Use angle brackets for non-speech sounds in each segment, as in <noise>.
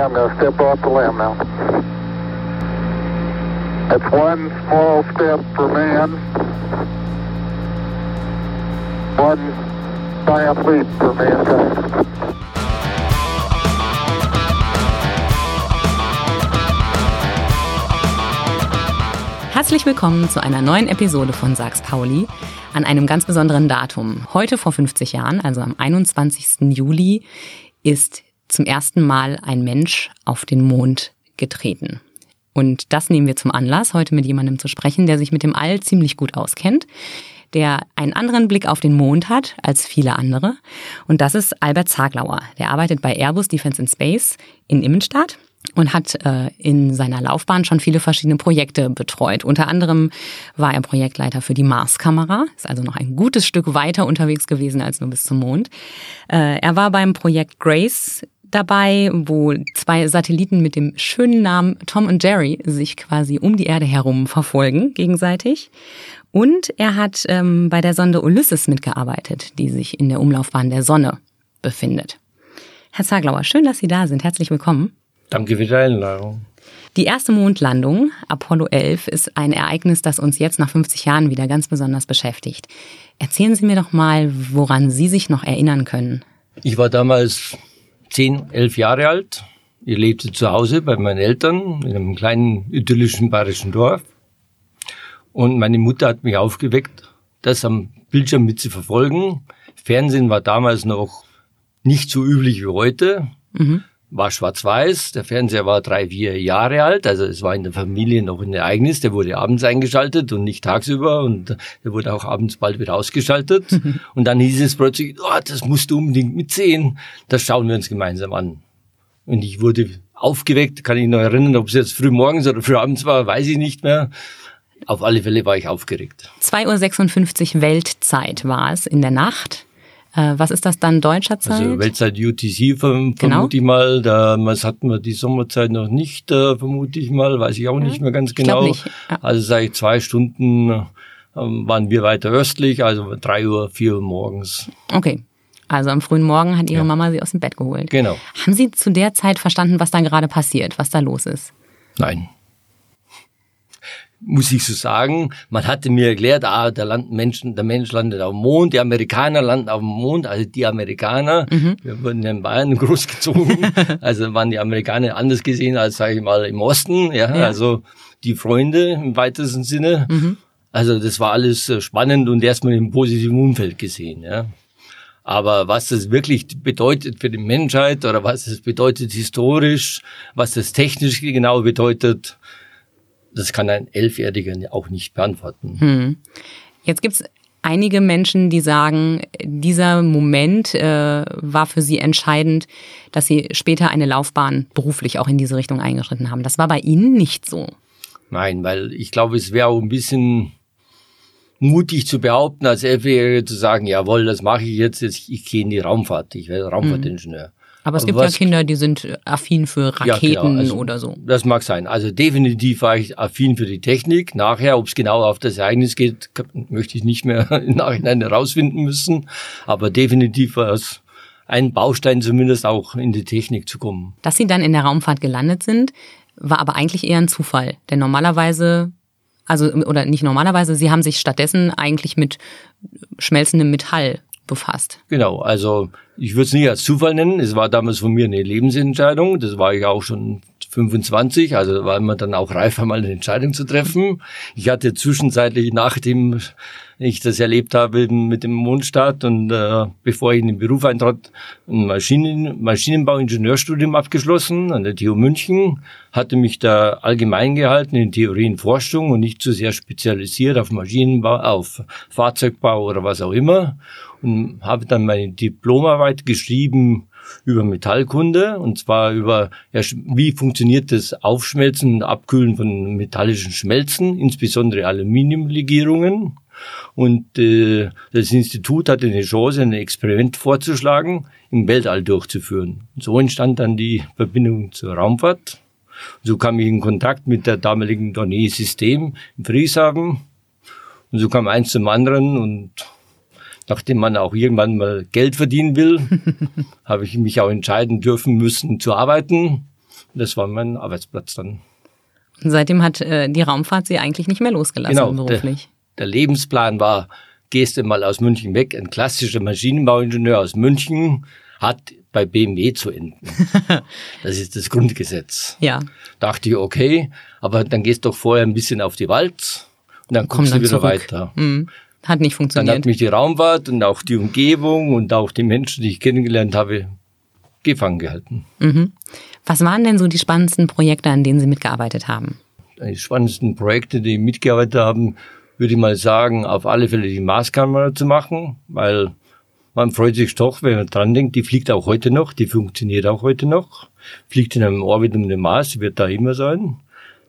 I'm going step off the limb now. That's one small step for man, one giant leap for mankind. Herzlich willkommen zu einer neuen Episode von Sags Pauli an einem ganz besonderen Datum. Heute vor 50 Jahren, also am 21. Juli, ist zum ersten Mal ein Mensch auf den Mond getreten. Und das nehmen wir zum Anlass, heute mit jemandem zu sprechen, der sich mit dem All ziemlich gut auskennt, der einen anderen Blick auf den Mond hat als viele andere. Und das ist Albert Zaglauer. Der arbeitet bei Airbus Defense in Space in Immenstadt und hat äh, in seiner Laufbahn schon viele verschiedene Projekte betreut. Unter anderem war er Projektleiter für die Mars-Kamera, ist also noch ein gutes Stück weiter unterwegs gewesen als nur bis zum Mond. Äh, er war beim Projekt Grace dabei, wo zwei Satelliten mit dem schönen Namen Tom und Jerry sich quasi um die Erde herum verfolgen gegenseitig. Und er hat ähm, bei der Sonde Ulysses mitgearbeitet, die sich in der Umlaufbahn der Sonne befindet. Herr Zaglauer, schön, dass Sie da sind. Herzlich willkommen. Danke für die Einladung. Die erste Mondlandung, Apollo 11, ist ein Ereignis, das uns jetzt nach 50 Jahren wieder ganz besonders beschäftigt. Erzählen Sie mir doch mal, woran Sie sich noch erinnern können. Ich war damals 10, 11 Jahre alt. Ich lebte zu Hause bei meinen Eltern in einem kleinen idyllischen bayerischen Dorf. Und meine Mutter hat mich aufgeweckt, das am Bildschirm mit zu verfolgen. Fernsehen war damals noch nicht so üblich wie heute. Mhm. War schwarz-weiß. Der Fernseher war drei, vier Jahre alt. Also es war in der Familie noch ein Ereignis. Der wurde abends eingeschaltet und nicht tagsüber. Und der wurde auch abends bald wieder ausgeschaltet. <laughs> und dann hieß es plötzlich, oh, das musst du unbedingt mitsehen. Das schauen wir uns gemeinsam an. Und ich wurde aufgeweckt, kann ich noch erinnern, ob es jetzt früh morgens oder früh abends war, weiß ich nicht mehr. Auf alle Fälle war ich aufgeregt. 2.56 Uhr Weltzeit war es in der Nacht. Äh, was ist das dann deutscher also Zeit? Also Weltzeit UTC verm genau. vermute ich mal. Damals hatten wir die Sommerzeit noch nicht, äh, vermute ich mal. Weiß ich auch ja, nicht mehr ganz genau. Nicht. Ja. Also seit zwei Stunden äh, waren wir weiter östlich, also drei Uhr, vier Uhr morgens. Okay. Also am frühen Morgen hat Ihre ja. Mama Sie aus dem Bett geholt. Genau. Haben Sie zu der Zeit verstanden, was da gerade passiert, was da los ist? Nein muss ich so sagen. Man hatte mir erklärt, ah, der, Land Menschen, der Mensch landet auf dem Mond, die Amerikaner landen auf dem Mond, also die Amerikaner, mhm. wir wurden ja in Bayern <laughs> großgezogen, also waren die Amerikaner anders gesehen als, sage ich mal, im Osten, ja, ja, also die Freunde im weitesten Sinne. Mhm. Also das war alles äh, spannend und erstmal im positiven Umfeld gesehen, ja. Aber was das wirklich bedeutet für die Menschheit oder was es bedeutet historisch, was das technisch genau bedeutet, das kann ein Elfjähriger auch nicht beantworten. Hm. Jetzt gibt's einige Menschen, die sagen, dieser Moment äh, war für sie entscheidend, dass sie später eine Laufbahn beruflich auch in diese Richtung eingeschritten haben. Das war bei Ihnen nicht so. Nein, weil ich glaube, es wäre auch ein bisschen mutig zu behaupten, als Elfjähriger zu sagen, jawohl, das mache ich jetzt, ich, ich gehe in die Raumfahrt, ich werde Raumfahrtingenieur. Aber es gibt was, ja Kinder, die sind affin für Raketen ja, genau. also, oder so. Das mag sein. Also definitiv war ich affin für die Technik. Nachher, ob es genau auf das Ereignis geht, möchte ich nicht mehr <laughs> im Nachhinein herausfinden müssen. Aber definitiv war es ein Baustein zumindest auch in die Technik zu kommen. Dass Sie dann in der Raumfahrt gelandet sind, war aber eigentlich eher ein Zufall. Denn normalerweise also oder nicht normalerweise, sie haben sich stattdessen eigentlich mit schmelzendem Metall befasst. Genau, also ich würde es nicht als Zufall nennen. Es war damals von mir eine Lebensentscheidung. Das war ich auch schon 25, also war immer dann auch reif, einmal eine Entscheidung zu treffen. Ich hatte zwischenzeitlich, nachdem ich das erlebt habe mit dem Mondstart und äh, bevor ich in den Beruf eintrat, ein Maschinen, Maschinenbau-Ingenieurstudium abgeschlossen an der TU München, hatte mich da allgemein gehalten in Theorie und Forschung und nicht zu sehr spezialisiert auf Maschinenbau, auf Fahrzeugbau oder was auch immer und habe dann meine Diplomarbeit geschrieben über Metallkunde und zwar über ja, wie funktioniert das Aufschmelzen und Abkühlen von metallischen Schmelzen, insbesondere Aluminiumlegierungen. Und äh, das Institut hatte eine Chance, ein Experiment vorzuschlagen, im Weltall durchzuführen. So entstand dann die Verbindung zur Raumfahrt. So kam ich in Kontakt mit der damaligen Dornier System in Frieshafen. Und so kam eins zum anderen und nachdem man auch irgendwann mal Geld verdienen will, <laughs> habe ich mich auch entscheiden dürfen müssen zu arbeiten. Das war mein Arbeitsplatz dann. Seitdem hat äh, die Raumfahrt Sie eigentlich nicht mehr losgelassen Genau, beruflich. Der, Lebensplan war, gehst du mal aus München weg. Ein klassischer Maschinenbauingenieur aus München hat bei BMW zu enden. <laughs> das ist das Grundgesetz. Ja. Dachte ich, okay, aber dann gehst doch vorher ein bisschen auf die Walz und dann Komm kommst dann du wieder zurück. weiter. Hm. Hat nicht Dann funktioniert. hat mich die Raumfahrt und auch die Umgebung und auch die Menschen, die ich kennengelernt habe, gefangen gehalten. Was waren denn so die spannendsten Projekte, an denen Sie mitgearbeitet haben? Die spannendsten Projekte, die mitgearbeitet haben, würde ich mal sagen, auf alle Fälle die Marskamera zu machen, weil man freut sich doch, wenn man dran denkt, die fliegt auch heute noch, die funktioniert auch heute noch, fliegt in einem Orbit um den Mars, wird da immer sein.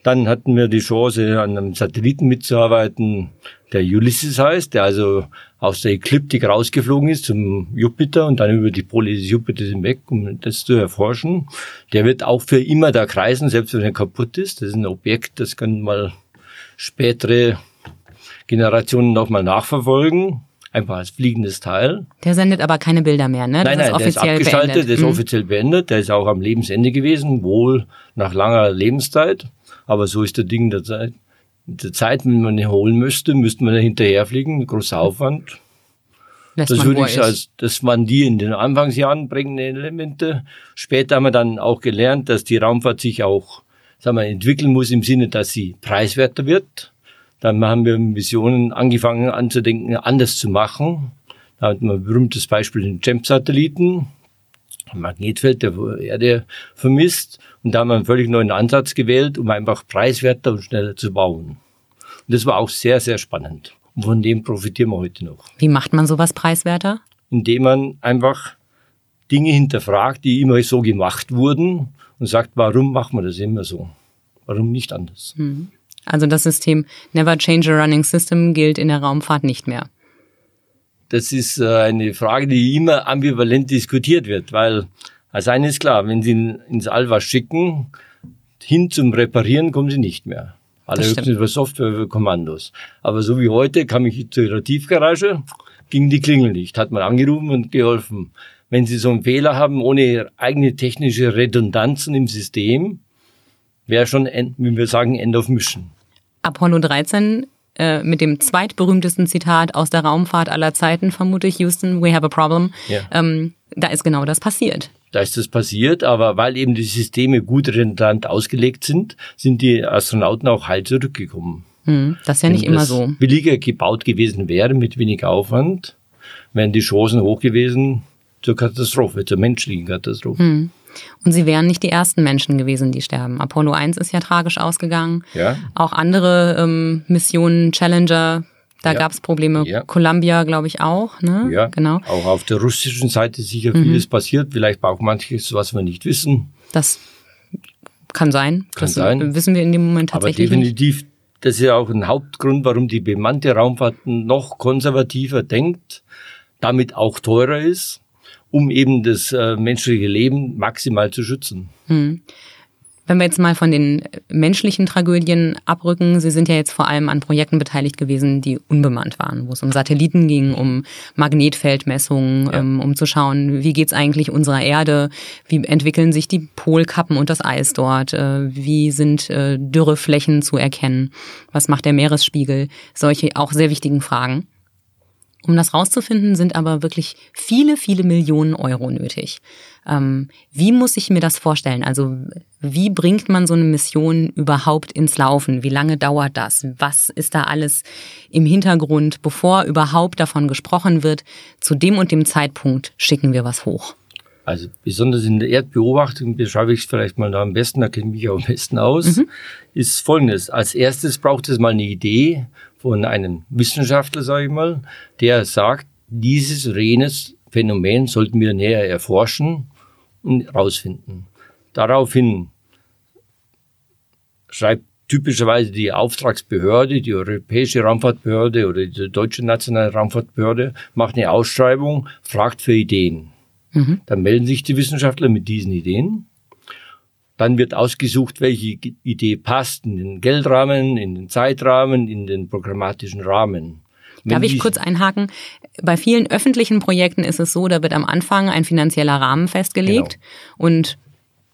Dann hatten wir die Chance, an einem Satelliten mitzuarbeiten, der Ulysses heißt, der also aus der Ekliptik rausgeflogen ist zum Jupiter und dann über die Pole des Jupiters hinweg, um das zu erforschen. Der wird auch für immer da kreisen, selbst wenn er kaputt ist. Das ist ein Objekt, das können mal spätere Generationen nochmal nachverfolgen. Einfach als fliegendes Teil. Der sendet aber keine Bilder mehr, ne? Nein, nein, der ist abgeschaltet, der ist Mhm. offiziell beendet, der ist auch am Lebensende gewesen, wohl nach langer Lebenszeit. Aber so ist der Ding der Zeit. Der Zeit, wenn man ihn holen müsste, müsste man hinterherfliegen, großer Aufwand. Lässt Das würde ich ist. als, das waren die in den Anfangsjahren prägenden Elemente. Später haben wir dann auch gelernt, dass die Raumfahrt sich auch, sagen wir, entwickeln muss im Sinne, dass sie preiswerter wird. Dann haben wir Missionen angefangen anzudenken, anders zu machen. Da hatten wir ein berühmtes Beispiel den JAMP-Satelliten, ein Magnetfeld der Erde vermisst. Und da haben wir einen völlig neuen Ansatz gewählt, um einfach preiswerter und schneller zu bauen. Und das war auch sehr, sehr spannend. Und von dem profitieren wir heute noch Wie macht man sowas preiswerter? indem man einfach Dinge hinterfragt, die immer so gemacht wurden und sagt, warum machen wir das immer so? Warum nicht anders? Also das System Never Change a Running System gilt in der Raumfahrt nicht mehr. Das ist äh, eine Frage, die immer ambivalent diskutiert wird, weil als eines ist klar, wenn Sie in- ins All was schicken, hin zum Reparieren kommen Sie nicht mehr. Allerhöchstens über Software, über Kommandos. Aber so wie heute kam ich zu Ihrer Tiefgarage, ging die Klingel nicht, hat man angerufen und geholfen. Wenn Sie so einen Fehler haben, ohne eigene technische Redundanzen im System, wäre schon, wie wir sagen, End of Mission. Apollo 13 äh, mit dem zweitberühmtesten Zitat aus der Raumfahrt aller Zeiten, vermute ich, Houston, we have a problem. Ja. Ähm, da ist genau das passiert. Da ist das passiert, aber weil eben die Systeme gut redundant ausgelegt sind, sind die Astronauten auch heil zurückgekommen. Hm, das ist ja nicht Wenn immer so. billiger gebaut gewesen wäre, mit wenig Aufwand, wären die Chancen hoch gewesen zur Katastrophe, zur menschlichen Katastrophe. Hm. Und sie wären nicht die ersten Menschen gewesen, die sterben. Apollo 1 ist ja tragisch ausgegangen. Ja. Auch andere ähm, Missionen, Challenger, da Ja. gab es Probleme. Ja. Columbia, glaube ich, auch. Ne? Ja, Genau. Auch auf der russischen Seite ist sicher Mhm. vieles passiert, vielleicht auch manches, was wir nicht wissen. Das kann sein. Kann das sein. wissen wir in dem Moment Aber tatsächlich nicht. definitiv, das ist ja auch ein Hauptgrund, warum die bemannte Raumfahrt noch konservativer denkt, damit auch teurer ist, um eben das äh, menschliche Leben maximal zu schützen. Wenn wir jetzt mal von den menschlichen Tragödien abrücken, Sie sind ja jetzt vor allem an Projekten beteiligt gewesen, die unbemannt waren, wo es um Satelliten ging, um Magnetfeldmessungen, ähm, um zu schauen, wie geht's eigentlich unserer Erde, wie entwickeln sich die Polkappen und das Eis dort, äh, wie sind äh, Dürreflächen zu erkennen, was macht der Meeresspiegel, solche auch sehr wichtigen Fragen. Um das rauszufinden, sind aber wirklich viele, viele Millionen Euro nötig. Ähm, wie muss ich mir das vorstellen? Also wie bringt man so eine Mission überhaupt ins Laufen? Wie lange dauert das? Was ist da alles im Hintergrund, bevor überhaupt davon gesprochen wird? Zu dem und dem Zeitpunkt schicken wir was hoch. Also besonders in der Erdbeobachtung beschreibe ich es vielleicht mal da am besten, da kenne ich mich auch am besten aus, ist folgendes. Als erstes braucht es mal eine Idee von einem Wissenschaftler, sage ich mal, der sagt, dieses oder jenes Phänomen sollten wir näher erforschen und herausfinden. Daraufhin schreibt typischerweise die Auftragsbehörde, die Europäische Raumfahrtbehörde oder die Deutsche Nationale Raumfahrtbehörde, macht eine Ausschreibung, fragt für Ideen. Dann melden sich die Wissenschaftler mit diesen Ideen. Dann wird ausgesucht, welche Idee passt in den Geldrahmen, in den Zeitrahmen, in den programmatischen Rahmen. Wenn Darf ich kurz einhaken? Bei vielen öffentlichen Projekten ist es so, da wird am Anfang ein finanzieller Rahmen festgelegt Genau. und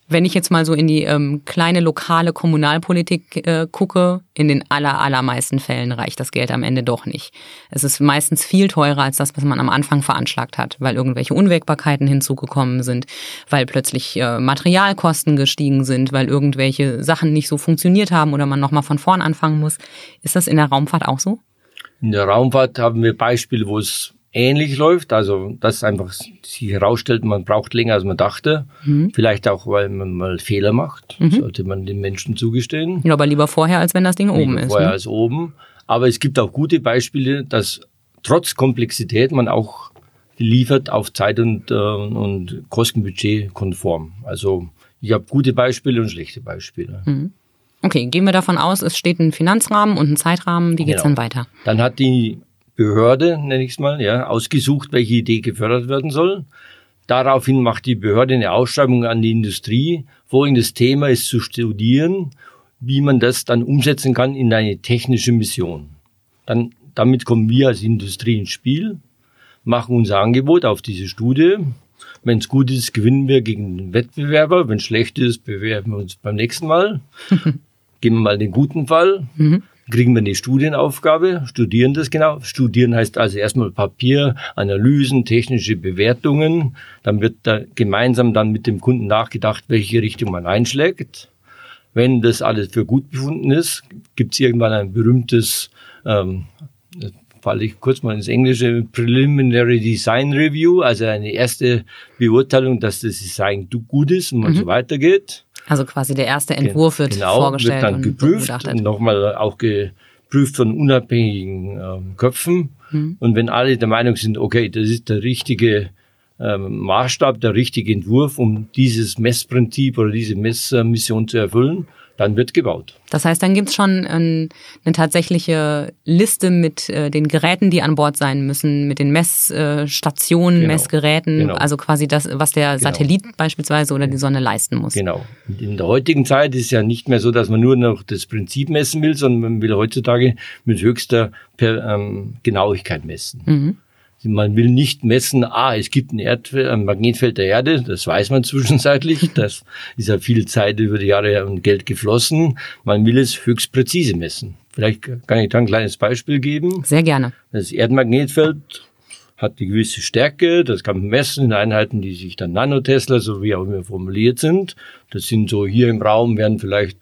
Wenn ich jetzt mal so in die ähm, kleine lokale Kommunalpolitik äh, gucke, in den aller, allermeisten Fällen reicht das Geld am Ende doch nicht. Es ist meistens viel teurer als das, was man am Anfang veranschlagt hat, weil irgendwelche Unwägbarkeiten hinzugekommen sind, weil plötzlich äh, Materialkosten gestiegen sind, weil irgendwelche Sachen nicht so funktioniert haben oder man nochmal von vorn anfangen muss. Ist das in der Raumfahrt auch so? In der Raumfahrt haben wir Beispiele, wo es ähnlich läuft. Also dass einfach sich herausstellt, man braucht länger, als man dachte. Mhm. Vielleicht auch, weil man mal Fehler macht. Mhm. Sollte man den Menschen zugestehen. Ja, aber lieber vorher, als wenn das Ding oben ist. Vorher ne? als oben. Aber es gibt auch gute Beispiele, dass trotz Komplexität man auch liefert auf Zeit und, äh, und Kostenbudget konform. Also ich habe gute Beispiele und schlechte Beispiele. Mhm. Okay, gehen wir davon aus, es steht ein Finanzrahmen und ein Zeitrahmen. Wie geht's genau. dann weiter? Dann hat die Behörde, nenne ich es mal, ja, ausgesucht, welche Idee gefördert werden soll. Daraufhin macht die Behörde eine Ausschreibung an die Industrie. Folgendes Thema ist zu studieren, wie man das dann umsetzen kann in eine technische Mission. Dann, damit kommen wir als Industrie ins Spiel, machen unser Angebot auf diese Studie. Wenn es gut ist, gewinnen wir gegen den Wettbewerber. Wenn es schlecht ist, bewerben wir uns beim nächsten Mal. <laughs> Geben wir mal den guten Fall. Mhm kriegen wir eine Studienaufgabe, studieren das genau. Studieren heißt also erstmal Papier, Analysen, technische Bewertungen. Dann wird da gemeinsam dann mit dem Kunden nachgedacht, welche Richtung man einschlägt. Wenn das alles für gut befunden ist, gibt es irgendwann ein berühmtes, ähm, falle ich kurz mal ins Englische, Preliminary Design Review, also eine erste Beurteilung, dass das Design gut ist und man mhm. so weitergeht. Also quasi der erste Entwurf wird genau, vorgestellt. Wird dann geprüft und nochmal auch geprüft von unabhängigen ähm, Köpfen. Hm. Und wenn alle der Meinung sind, okay, das ist der richtige ähm, Maßstab, der richtige Entwurf, um dieses Messprinzip oder diese Messmission zu erfüllen, dann wird gebaut. Das heißt, dann gibt's schon ein, eine tatsächliche Liste mit äh, den Geräten, die an Bord sein müssen, mit den Messstationen, genau. Messgeräten, genau. also quasi das, was der genau. Satellit beispielsweise oder die Sonne leisten muss. Genau. In der heutigen Zeit ist es ja nicht mehr so, dass man nur noch das Prinzip messen will, sondern man will heutzutage mit höchster per, ähm, Genauigkeit messen. Mhm. Man will nicht messen, ah, es gibt ein, Erdfeld, ein Magnetfeld der Erde, das weiß man <laughs> zwischenzeitlich, das ist ja viel Zeit über die Jahre und Geld geflossen. Man will es höchst präzise messen. Vielleicht kann ich da ein kleines Beispiel geben. Sehr gerne. Das Erdmagnetfeld hat die gewisse Stärke, das kann man messen in Einheiten, die sich dann Nanotesla, so wie auch immer formuliert sind. Das sind so hier im Raum werden vielleicht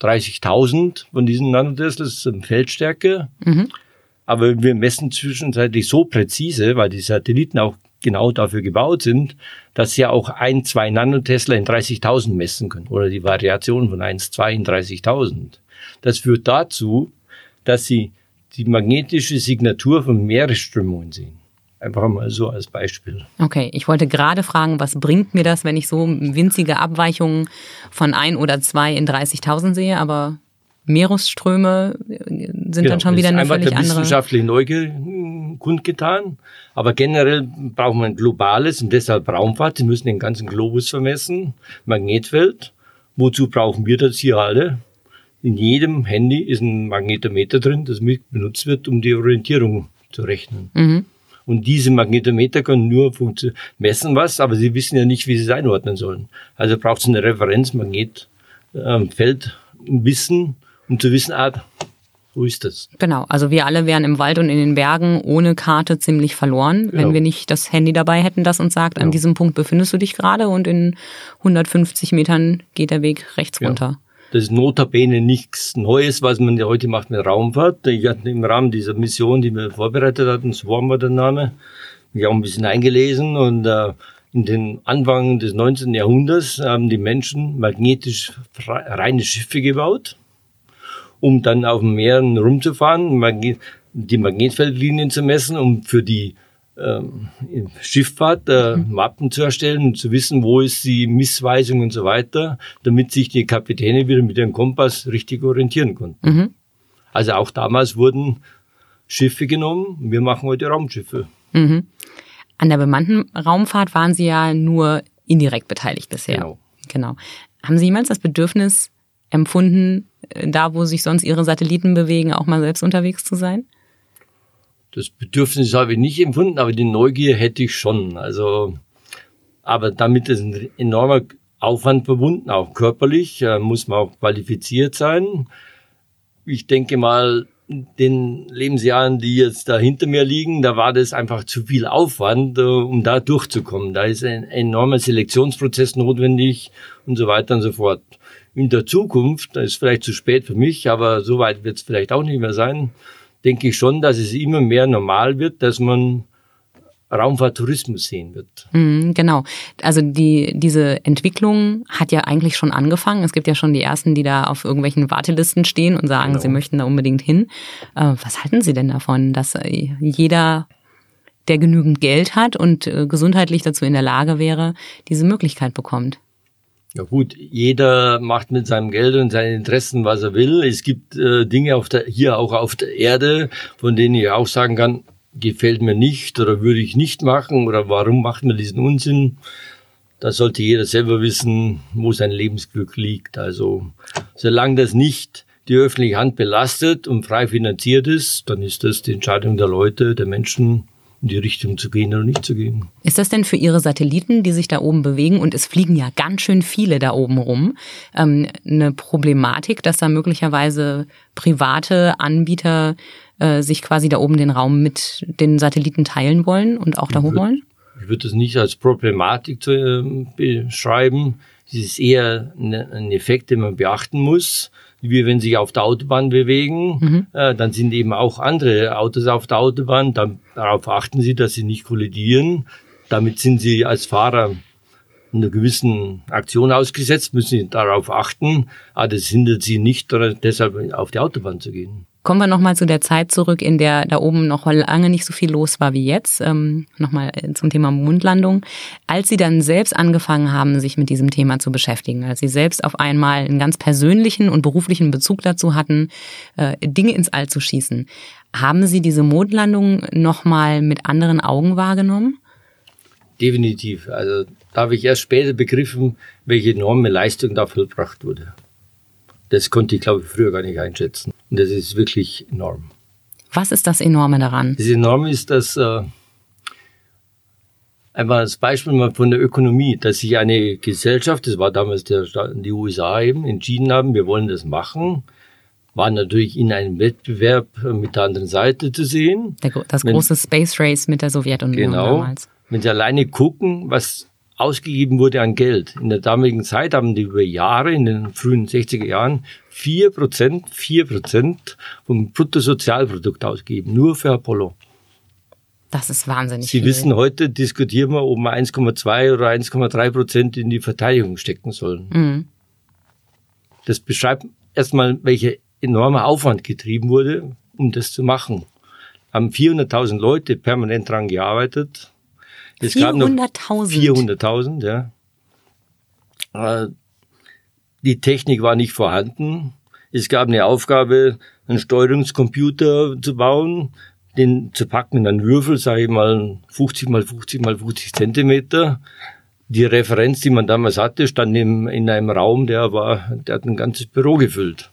30.000 von diesen Nanotesla, das ist eine Feldstärke. Mhm. Aber wir messen zwischenzeitlich so präzise, weil die Satelliten auch genau dafür gebaut sind, dass sie auch ein, zwei Nanotesla in 30.000 messen können oder die Variation von 1, 2 in 30.000. Das führt dazu, dass sie die magnetische Signatur von Meeresströmungen sehen. Einfach mal so als Beispiel. Okay, ich wollte gerade fragen, was bringt mir das, wenn ich so winzige Abweichungen von ein oder zwei in 30.000 sehe, aber Meeresströme sind genau, dann schon wieder eine völlig der andere. wissenschaftliche Neugier kundgetan. Aber generell braucht man globales und deshalb Raumfahrt. Sie müssen den ganzen Globus vermessen. Magnetfeld. Wozu brauchen wir das hier alle? In jedem Handy ist ein Magnetometer drin, das benutzt wird, um die Orientierung zu rechnen. Mhm. Und diese Magnetometer können nur messen was, aber sie wissen ja nicht, wie sie es einordnen sollen. Also braucht es eine Referenz, Magnetfeld, ähm, Wissen, um zu wissen, ah, wo ist das? Genau, also wir alle wären im Wald und in den Bergen ohne Karte ziemlich verloren, genau. wenn wir nicht das Handy dabei hätten, das uns sagt, genau. an diesem Punkt befindest du dich gerade und in 150 Metern geht der Weg rechts ja. runter. Das ist notabene nichts Neues, was man ja heute macht mit Raumfahrt. Ich hatte im Rahmen dieser Mission, die wir vorbereitet hatten, Swarm war der Name, mich auch ein bisschen eingelesen und äh, in den Anfang des 19. Jahrhunderts haben die Menschen magnetisch reine Schiffe gebaut um dann auf dem Meer rumzufahren, die Magnetfeldlinien zu messen, um für die ähm, Schifffahrt äh, mhm. Mappen zu erstellen und zu wissen, wo ist die Missweisung und so weiter, damit sich die Kapitäne wieder mit ihrem Kompass richtig orientieren konnten. Mhm. Also auch damals wurden Schiffe genommen. Wir machen heute Raumschiffe. Mhm. An der bemannten Raumfahrt waren Sie ja nur indirekt beteiligt bisher. Genau. genau. Haben Sie jemals das Bedürfnis empfunden, da wo sich sonst Ihre Satelliten bewegen, auch mal selbst unterwegs zu sein? Das Bedürfnis habe ich nicht empfunden, aber die Neugier hätte ich schon. Also, aber damit es ein enormer Aufwand verbunden, auch körperlich, äh, muss man auch qualifiziert sein. Ich denke mal, den Lebensjahren, die jetzt da hinter mir liegen, da war das einfach zu viel Aufwand, äh, um da durchzukommen. Da ist ein enormer Selektionsprozess notwendig und so weiter und so fort. In der Zukunft, das ist vielleicht zu spät für mich, aber so weit wird es vielleicht auch nicht mehr sein, denke ich schon, dass es immer mehr normal wird, dass man Raumfahrttourismus sehen wird. Mhm, genau. Also die, diese Entwicklung hat ja eigentlich schon angefangen. Es gibt ja schon die ersten, die da auf irgendwelchen Wartelisten stehen und sagen, genau. sie möchten da unbedingt hin. Äh, was halten Sie denn davon, dass äh, jeder, der genügend Geld hat und äh, gesundheitlich dazu in der Lage wäre, diese Möglichkeit bekommt? Ja gut, jeder macht mit seinem Geld und seinen Interessen, was er will. Es gibt äh, Dinge auf der, hier auch auf der Erde, von denen ich auch sagen kann, gefällt mir nicht oder würde ich nicht machen oder warum macht man diesen Unsinn? Da sollte jeder selber wissen, wo sein Lebensglück liegt. Also solange das nicht die öffentliche Hand belastet und frei finanziert ist, dann ist das die Entscheidung der Leute, der Menschen, in die Richtung zu gehen oder nicht zu gehen. Ist das denn für Ihre Satelliten, die sich da oben bewegen, und es fliegen ja ganz schön viele da oben rum, ähm, eine Problematik, dass da möglicherweise private Anbieter äh, sich quasi da oben den Raum mit den Satelliten teilen wollen und auch da hoch wollen? Ich würde das nicht als Problematik zu, äh, beschreiben. Es ist eher ein Effekt, den man beachten muss. Wie wenn sich auf der Autobahn bewegen, mhm. äh, dann sind eben auch andere Autos auf der Autobahn. Dann, darauf achten Sie, dass sie nicht kollidieren. Damit sind Sie als Fahrer einer gewissen Aktion ausgesetzt, müssen Sie darauf achten. Aber das hindert Sie nicht, deshalb auf die Autobahn zu gehen. Kommen wir nochmal zu der Zeit zurück, in der da oben noch lange nicht so viel los war wie jetzt. Ähm, nochmal äh, zum Thema Mondlandung. Als Sie dann selbst angefangen haben, sich mit diesem Thema zu beschäftigen, als Sie selbst auf einmal einen ganz persönlichen und beruflichen Bezug dazu hatten, äh, Dinge ins All zu schießen, haben Sie diese Mondlandung nochmal mit anderen Augen wahrgenommen? Definitiv. Also da habe ich erst später begriffen, welche enorme Leistung da vollbracht wurde. Das konnte ich, glaube ich, früher gar nicht einschätzen. Und das ist wirklich enorm. Was ist das Enorme daran? Das Enorme ist, dass äh, einmal als Beispiel mal von der Ökonomie, dass sich eine Gesellschaft, das war damals der, die USA eben, entschieden haben, wir wollen das machen, war natürlich in einem Wettbewerb mit der anderen Seite zu sehen. Der, das große Wenn, Space Race mit der Sowjetunion genau, damals. Wenn Sie alleine gucken, was ausgegeben wurde an Geld. In der damaligen Zeit haben die über Jahre, in den frühen 60er Jahren, vier Prozent, vier Prozent vom Bruttosozialprodukt ausgegeben, nur für Apollo. Das ist wahnsinnig. Sie viel. wissen, heute diskutieren wir, ob wir 1,2 oder 1,3 Prozent in die Verteidigung stecken sollen. Mhm. Das beschreibt erstmal, welcher enormer Aufwand getrieben wurde, um das zu machen. Haben 400.000 Leute permanent dran gearbeitet 400.000. 400.000, ja. Äh, die Technik war nicht vorhanden. Es gab eine Aufgabe, einen Steuerungscomputer zu bauen, den zu packen in einen Würfel, sage ich mal 50 mal 50 mal 50 Zentimeter. Die Referenz, die man damals hatte, stand in, in einem Raum, der war, der hat ein ganzes Büro gefüllt.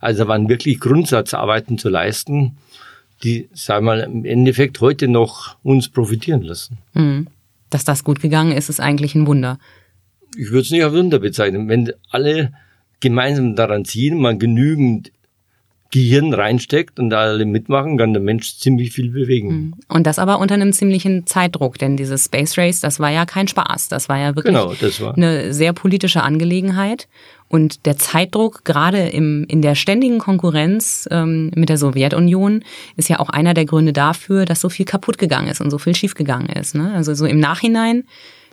Also waren wirklich Grundsatzarbeiten zu leisten, die, sagen wir mal, im Endeffekt heute noch uns profitieren lassen. Mhm. Dass das gut gegangen ist, ist eigentlich ein Wunder. Ich würde es nicht als Wunder bezeichnen. Wenn alle gemeinsam daran ziehen, man genügend Gehirn reinsteckt und alle mitmachen, kann der Mensch ziemlich viel bewegen. Mhm. Und das aber unter einem ziemlichen Zeitdruck, denn dieses Space Race, das war ja kein Spaß. Das war ja wirklich genau, war. eine sehr politische Angelegenheit. Und der Zeitdruck, gerade im, in der ständigen Konkurrenz ähm, mit der Sowjetunion, ist ja auch einer der Gründe dafür, dass so viel kaputt gegangen ist und so viel schiefgegangen ist. Ne? Also so im Nachhinein,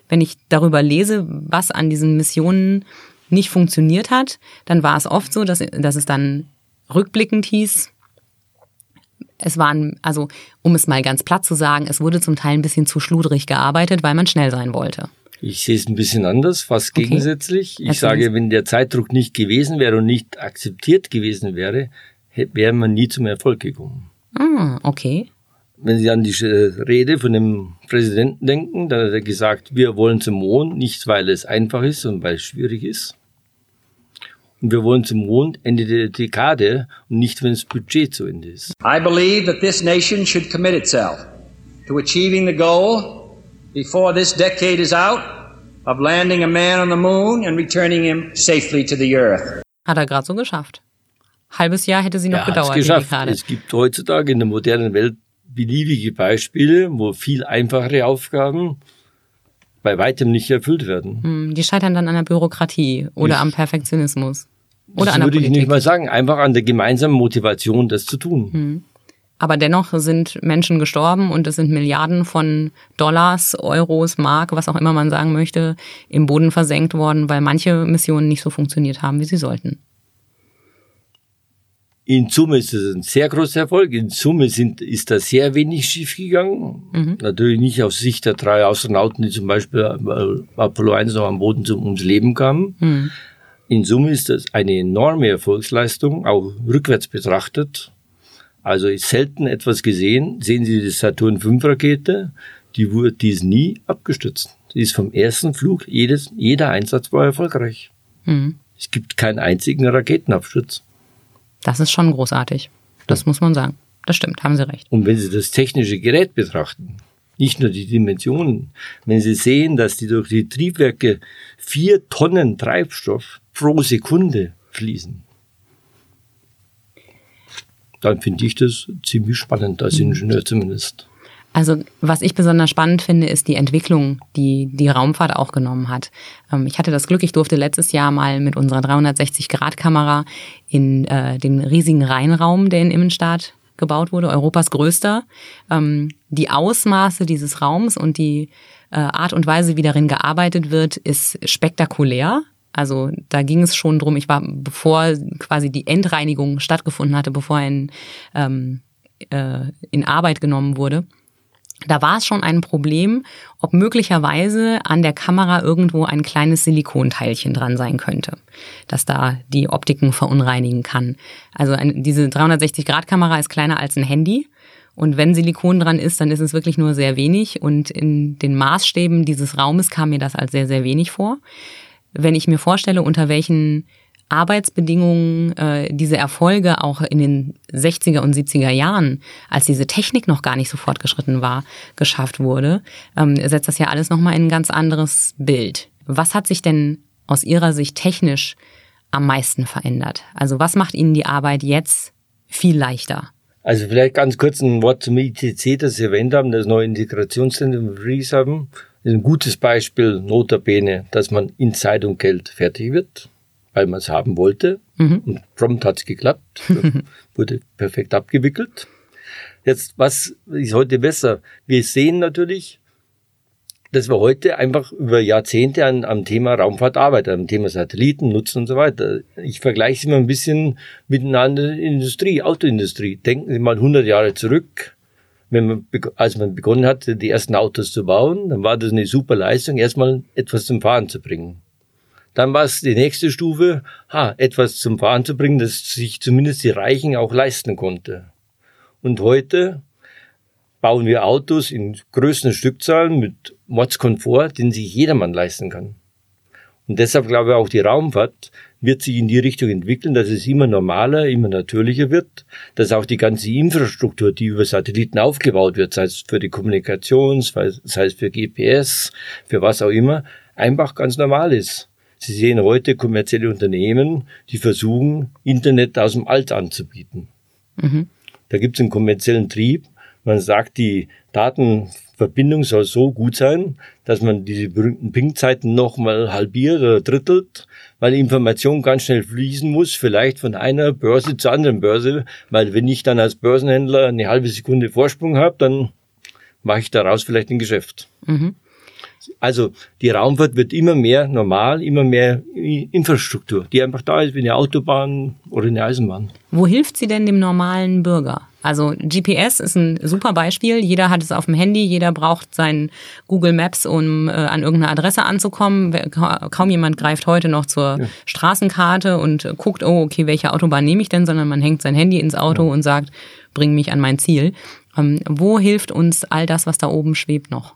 wenn ich darüber lese, was an diesen Missionen nicht funktioniert hat, dann war es oft so, dass, dass es dann rückblickend hieß, es waren, also um es mal ganz platt zu sagen, es wurde zum Teil ein bisschen zu schludrig gearbeitet, weil man schnell sein wollte. Ich sehe es ein bisschen anders, fast okay. gegensätzlich. Ich Erzähl sage, wenn der Zeitdruck nicht gewesen wäre und nicht akzeptiert gewesen wäre, wäre man nie zum Erfolg gekommen. Ah, okay. Wenn Sie an die Rede von dem Präsidenten denken, dann hat er gesagt, wir wollen zum Mond, nicht weil es einfach ist, sondern weil es schwierig ist. Und wir wollen zum Mond Ende der Dekade und nicht, wenn das Budget zu Ende ist. I believe that this nation should commit itself to achieving the goal before this decade is out of landing a man on the moon and returning him safely to the earth. Hat er gerade so geschafft. Halbes Jahr hätte sie noch Er gedauert, geschafft. Es gibt heutzutage in der modernen Welt beliebige Beispiele, wo viel einfachere Aufgaben bei weitem nicht erfüllt werden. Hm, Die scheitern dann an der Bürokratie oder Ich- am Perfektionismus. Oder das an der würde ich Politik. nicht mal sagen, einfach an der gemeinsamen Motivation, das zu tun. Hm. Aber dennoch sind Menschen gestorben und es sind Milliarden von Dollars, Euros, Mark, was auch immer man sagen möchte, im Boden versenkt worden, weil manche Missionen nicht so funktioniert haben, wie sie sollten. In Summe ist es ein sehr großer Erfolg. In Summe sind, ist da sehr wenig schiefgegangen. Natürlich nicht aus Sicht der drei Astronauten, die zum Beispiel äh, Apollo 1 noch am Boden zum, ums Leben kamen. In Summe ist das eine enorme Erfolgsleistung, auch rückwärts betrachtet. Also selten etwas gesehen. Sehen Sie die Saturn V Rakete, die wurde, die ist nie abgestürzt. Die ist vom ersten Flug, jedes, jeder Einsatz war erfolgreich. Hm. Es gibt keinen einzigen Raketenabsturz. Das ist schon großartig. Das muss man sagen. Das stimmt, haben Sie recht. Und wenn Sie das technische Gerät betrachten, nicht nur die Dimensionen, wenn Sie sehen, dass die durch die Triebwerke vier Tonnen Treibstoff pro Sekunde fließen, dann finde ich das ziemlich spannend, als Ingenieur zumindest. Also was ich besonders spannend finde, ist die Entwicklung, die die Raumfahrt auch genommen hat. Ähm, Ich hatte das Glück, ich durfte letztes Jahr mal mit unserer 360-Grad-Kamera in äh, den riesigen Rheinraum, der in Immenstadt gebaut wurde, Europas größter. Ähm, Die Ausmaße dieses Raums und die äh, Art und Weise, wie darin gearbeitet wird, ist spektakulär. Also da ging es schon drum, ich war, bevor quasi die Endreinigung stattgefunden hatte, bevor er in, ähm, äh, in Arbeit genommen wurde, da war es schon ein Problem, ob möglicherweise an der Kamera irgendwo ein kleines Silikonteilchen dran sein könnte, das da die Optiken verunreinigen kann. Also ein, diese 360-Grad-Kamera ist kleiner als ein Handy. Und wenn Silikon dran ist, dann ist es wirklich nur sehr wenig. Und in den Maßstäben dieses Raumes kam mir das als sehr, sehr wenig vor. Wenn ich mir vorstelle, unter welchen Arbeitsbedingungen äh, diese Erfolge auch in den 60er und 70er Jahren, als diese Technik noch gar nicht so fortgeschritten war, geschafft wurde, ähm, setzt das ja alles nochmal in ein ganz anderes Bild. Was hat sich denn aus Ihrer Sicht technisch am meisten verändert? Also was macht Ihnen die Arbeit jetzt viel leichter? Also vielleicht ganz kurz ein Wort zum ITC, das Sie erwähnt haben, das neue Integrationszentrum in Frieshaben. Ist ein gutes Beispiel, notabene, dass man in Zeit und Geld fertig wird, weil man es haben wollte. Und prompt hat es geklappt, <laughs> wurde perfekt abgewickelt. Jetzt, was ist heute besser? Wir sehen natürlich, dass wir heute einfach über Jahrzehnte an, am Thema Raumfahrt arbeiten, am Thema Satelliten nutzen und so weiter. Ich vergleiche es immer ein bisschen mit einer anderen Industrie, Autoindustrie. Denken Sie mal 100 Jahre zurück, wenn man, als man begonnen hat, die ersten Autos zu bauen, dann war das eine super Leistung, erstmal etwas zum Fahren zu bringen. Dann war es die nächste Stufe, ha, etwas zum Fahren zu bringen, das sich zumindest die Reichen auch leisten konnte. Und heute bauen wir Autos in größten Stückzahlen mit Mordskomfort, den sich jedermann leisten kann. Und deshalb glaube ich auch die Raumfahrt wird sich in die Richtung entwickeln, dass es immer normaler, immer natürlicher wird, dass auch die ganze Infrastruktur, die über Satelliten aufgebaut wird, sei es für die Kommunikation, sei es für GPS, für was auch immer, einfach ganz normal ist. Sie sehen heute kommerzielle Unternehmen, die versuchen, Internet aus dem Alt anzubieten. Da gibt es einen kommerziellen Trieb. Man sagt, die Datenverbindung soll so gut sein, dass man diese berühmten Ping-Zeiten nochmal halbiert oder drittelt, weil die Information ganz schnell fließen muss, vielleicht von einer Börse zur anderen Börse, weil wenn ich dann als Börsenhändler eine halbe Sekunde Vorsprung habe, dann mache ich daraus vielleicht ein Geschäft. Also die Raumfahrt wird immer mehr normal, immer mehr Infrastruktur, die einfach da ist wie eine Autobahn oder eine Eisenbahn. Wo hilft sie denn dem normalen Bürger? Also GPS ist ein super Beispiel. Jeder hat es auf dem Handy, jeder braucht sein Google Maps, um äh, an irgendeine Adresse anzukommen. Kaum jemand greift heute noch zur Straßenkarte und guckt, oh, okay, welche Autobahn nehme ich denn, sondern man hängt sein Handy ins Auto und sagt, bring mich an mein Ziel. Ähm, wo hilft uns all das, was da oben schwebt, noch?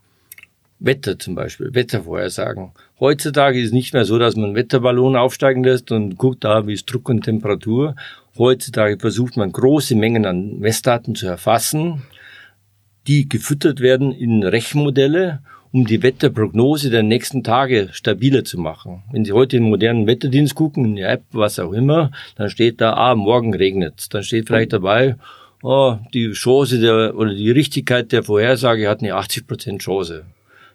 Wetter zum Beispiel, Wettervorhersagen. Heutzutage ist nicht mehr so, dass man einen Wetterballon aufsteigen lässt und guckt da, wie ist Druck und Temperatur. Heutzutage versucht man große Mengen an Messdaten zu erfassen, die gefüttert werden in Rechenmodelle, um die Wetterprognose der nächsten Tage stabiler zu machen. Wenn Sie heute in den modernen Wetterdienst gucken, in der App, was auch immer, dann steht da, ah, morgen regnet Dann steht vielleicht dabei, oh, die Chance der, oder die Richtigkeit der Vorhersage hat eine 80% Chance.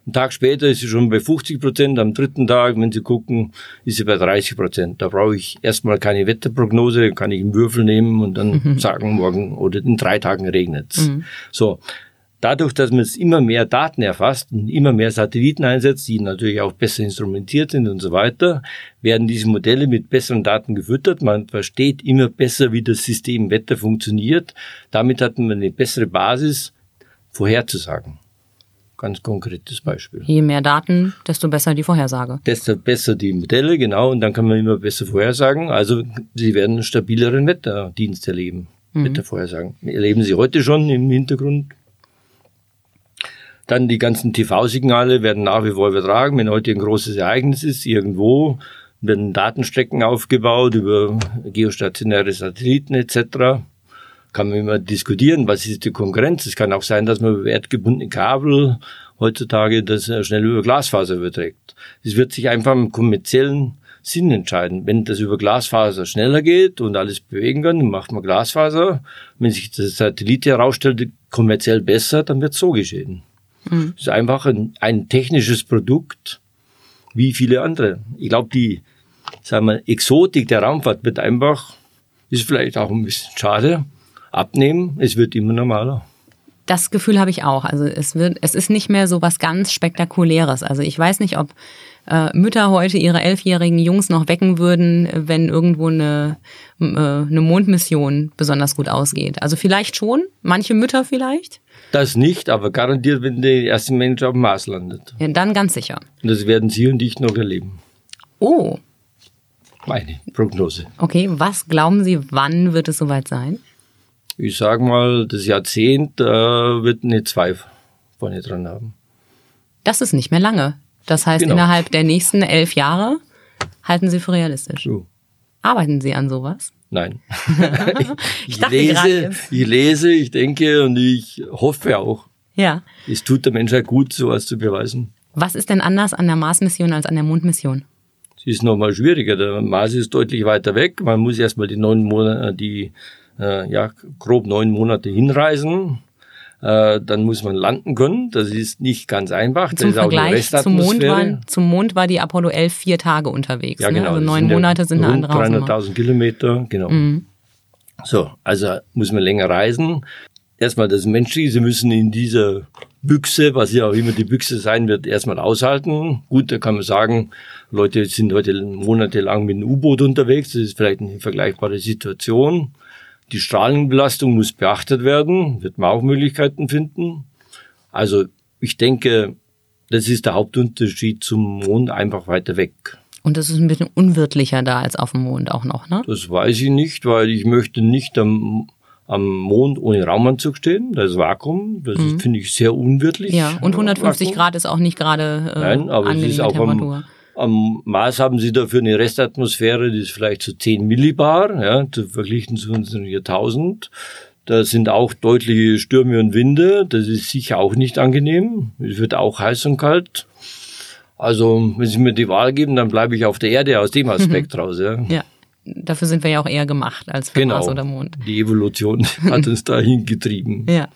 Ein Tag später ist sie schon bei 50 Prozent, am dritten Tag, wenn Sie gucken, ist sie bei 30 Prozent. Da brauche ich erstmal keine Wetterprognose, kann ich einen Würfel nehmen und dann mhm. sagen, morgen oder in drei Tagen regnet mhm. So. Dadurch, dass man es immer mehr Daten erfasst und immer mehr Satelliten einsetzt, die natürlich auch besser instrumentiert sind und so weiter, werden diese Modelle mit besseren Daten gefüttert. Man versteht immer besser, wie das System Wetter funktioniert. Damit hat man eine bessere Basis, vorherzusagen. Ganz konkretes Beispiel. Je mehr Daten, desto besser die Vorhersage. Desto besser die Modelle, genau, und dann kann man immer besser vorhersagen. Also sie werden einen stabileren Wetterdienst erleben. Mhm. Wettervorhersagen. Erleben sie heute schon im Hintergrund. Dann die ganzen TV-Signale werden nach wie vor übertragen. Wenn heute ein großes Ereignis ist, irgendwo, werden Datenstrecken aufgebaut über geostationäre Satelliten etc kann man immer diskutieren, was ist die Konkurrenz. Es kann auch sein, dass man über erdgebundene Kabel heutzutage das schnell über Glasfaser überträgt. Es wird sich einfach im kommerziellen Sinn entscheiden. Wenn das über Glasfaser schneller geht und alles bewegen kann, macht man Glasfaser. Wenn sich das Satellit herausstellt, kommerziell besser, dann wird so geschehen. Mhm. Es ist einfach ein, ein, technisches Produkt, wie viele andere. Ich glaube, die sagen wir, Exotik der Raumfahrt wird einfach, ist vielleicht auch ein bisschen schade, abnehmen. Es wird immer normaler. Das Gefühl habe ich auch. Also es wird, es ist nicht mehr so was ganz Spektakuläres. Also ich weiß nicht, ob äh, Mütter heute ihre elfjährigen Jungs noch wecken würden, wenn irgendwo eine, äh, eine Mondmission besonders gut ausgeht. Also vielleicht schon, manche Mütter vielleicht. Das nicht, aber garantiert, wenn der erste Mensch auf dem Mars landet. Ja, dann ganz sicher. Und das werden Sie und ich noch erleben. Oh. Meine Prognose. Okay, was glauben Sie, wann wird es soweit sein? Ich sag mal, das Jahrzehnt äh, wird eine zwei vorne dran haben. Das ist nicht mehr lange. Das heißt, genau. innerhalb der nächsten elf Jahre halten Sie für realistisch. So. Arbeiten Sie an sowas? Nein. <laughs> ich, ich lese, ich lese, ich denke und ich hoffe auch. Ja. Es tut der Menschheit gut, sowas zu beweisen. Was ist denn anders an der Mars-Mission als an der Mond-Mission? Sie ist nochmal schwieriger. Der Mars ist deutlich weiter weg. Man muss erstmal die neun Monate, die äh, ja, grob neun Monate hinreisen. Äh, dann muss man landen können. Das ist nicht ganz einfach. Zum Vergleich zum Mond, war, zum Mond war die Apollo 11 vier Tage unterwegs. Ja, ne? genau. Ne? Also neun Monate sind eine andere 300.000 Kilometer, genau. Mhm. So, also muss man länger reisen. Erstmal das Menschliche, sie müssen in dieser Büchse, was ja auch immer die Büchse sein wird, erstmal aushalten. Gut, da kann man sagen, Leute sind heute monatelang mit einem U-Boot unterwegs. Das ist vielleicht eine vergleichbare Situation. Die Strahlenbelastung muss beachtet werden, wird man auch Möglichkeiten finden. Also ich denke, das ist der Hauptunterschied zum Mond einfach weiter weg. Und das ist ein bisschen unwirtlicher da als auf dem Mond auch noch, ne? Das weiß ich nicht, weil ich möchte nicht am, am Mond ohne Raumanzug stehen. Das ist Vakuum. Das mhm. finde ich sehr unwirtlich. Ja, und 150 Vakuum. Grad ist auch nicht gerade äh, Nein, aber es ist auch am, am Mars haben sie dafür eine Restatmosphäre, die ist vielleicht zu so 10 Millibar, ja, zu verglichen zu unseren hier 1000. Da sind auch deutliche Stürme und Winde. Das ist sicher auch nicht angenehm. Es wird auch heiß und kalt. Also, wenn Sie mir die Wahl geben, dann bleibe ich auf der Erde aus dem Aspekt raus. Ja. ja, dafür sind wir ja auch eher gemacht als für genau. Mars oder Mond. Die Evolution <laughs> hat uns dahin getrieben. Ja.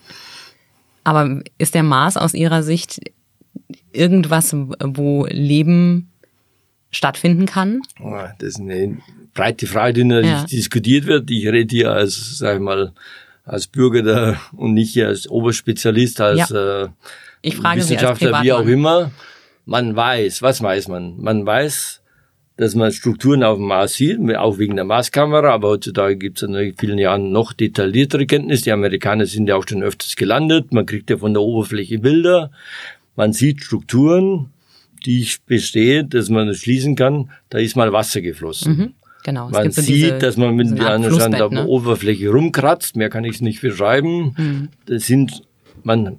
Aber ist der Mars aus Ihrer Sicht irgendwas, wo Leben stattfinden kann? Oh, das ist eine breite Frage, die natürlich ja. diskutiert wird. Ich rede hier als, sag ich mal, als Bürger da und nicht hier als Oberspezialist, als ja. äh, ich frage Wissenschaftler, wie auch immer. Man weiß, was weiß man? Man weiß, dass man Strukturen auf dem Mars sieht, auch wegen der Marskamera, aber heutzutage gibt es in vielen Jahren noch detailliertere Kenntnisse. Die Amerikaner sind ja auch schon öfters gelandet, man kriegt ja von der Oberfläche Bilder, man sieht Strukturen, die ich bestehe, dass man schließen kann, da ist mal Wasser geflossen. Mhm, genau. man sieht, diese, dass man mit der anderen der ne? Oberfläche rumkratzt, mehr kann ich es nicht beschreiben. Mhm. Das sind, man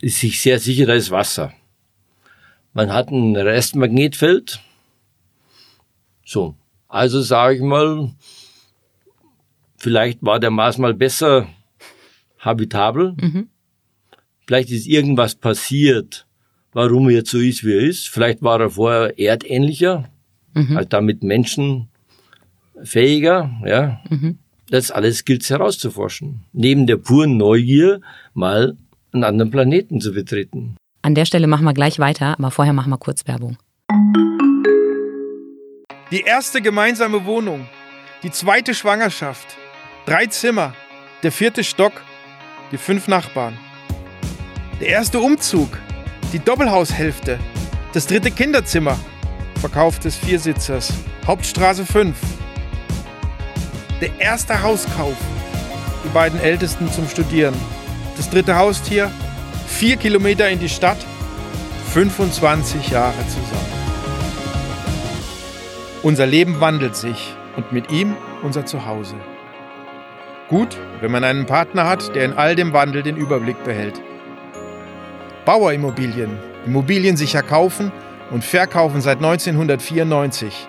ist sich sehr sicher, da ist Wasser. Man hat ein Restmagnetfeld. So. Also sage ich mal, vielleicht war der Mars mal besser habitabel. Mhm. Vielleicht ist irgendwas passiert, warum er jetzt so ist, wie er ist. Vielleicht war er vorher erdähnlicher, mhm. also damit menschenfähiger, ja. Mhm. Das alles gilt es herauszuforschen. Neben der puren Neugier mal einen anderen Planeten zu betreten. An der Stelle machen wir gleich weiter, aber vorher machen wir kurz Werbung. Die erste gemeinsame Wohnung, die zweite Schwangerschaft, drei Zimmer, der vierte Stock, die fünf Nachbarn. Der erste Umzug, die Doppelhaushälfte, das dritte Kinderzimmer, Verkauf des Viersitzers, Hauptstraße 5. Der erste Hauskauf, die beiden Ältesten zum Studieren, das dritte Haustier, vier Kilometer in die Stadt, 25 Jahre zusammen. Unser Leben wandelt sich und mit ihm unser Zuhause. Gut, wenn man einen Partner hat, der in all dem Wandel den Überblick behält. Bauerimmobilien, Immobilien sicher kaufen und verkaufen seit 1994.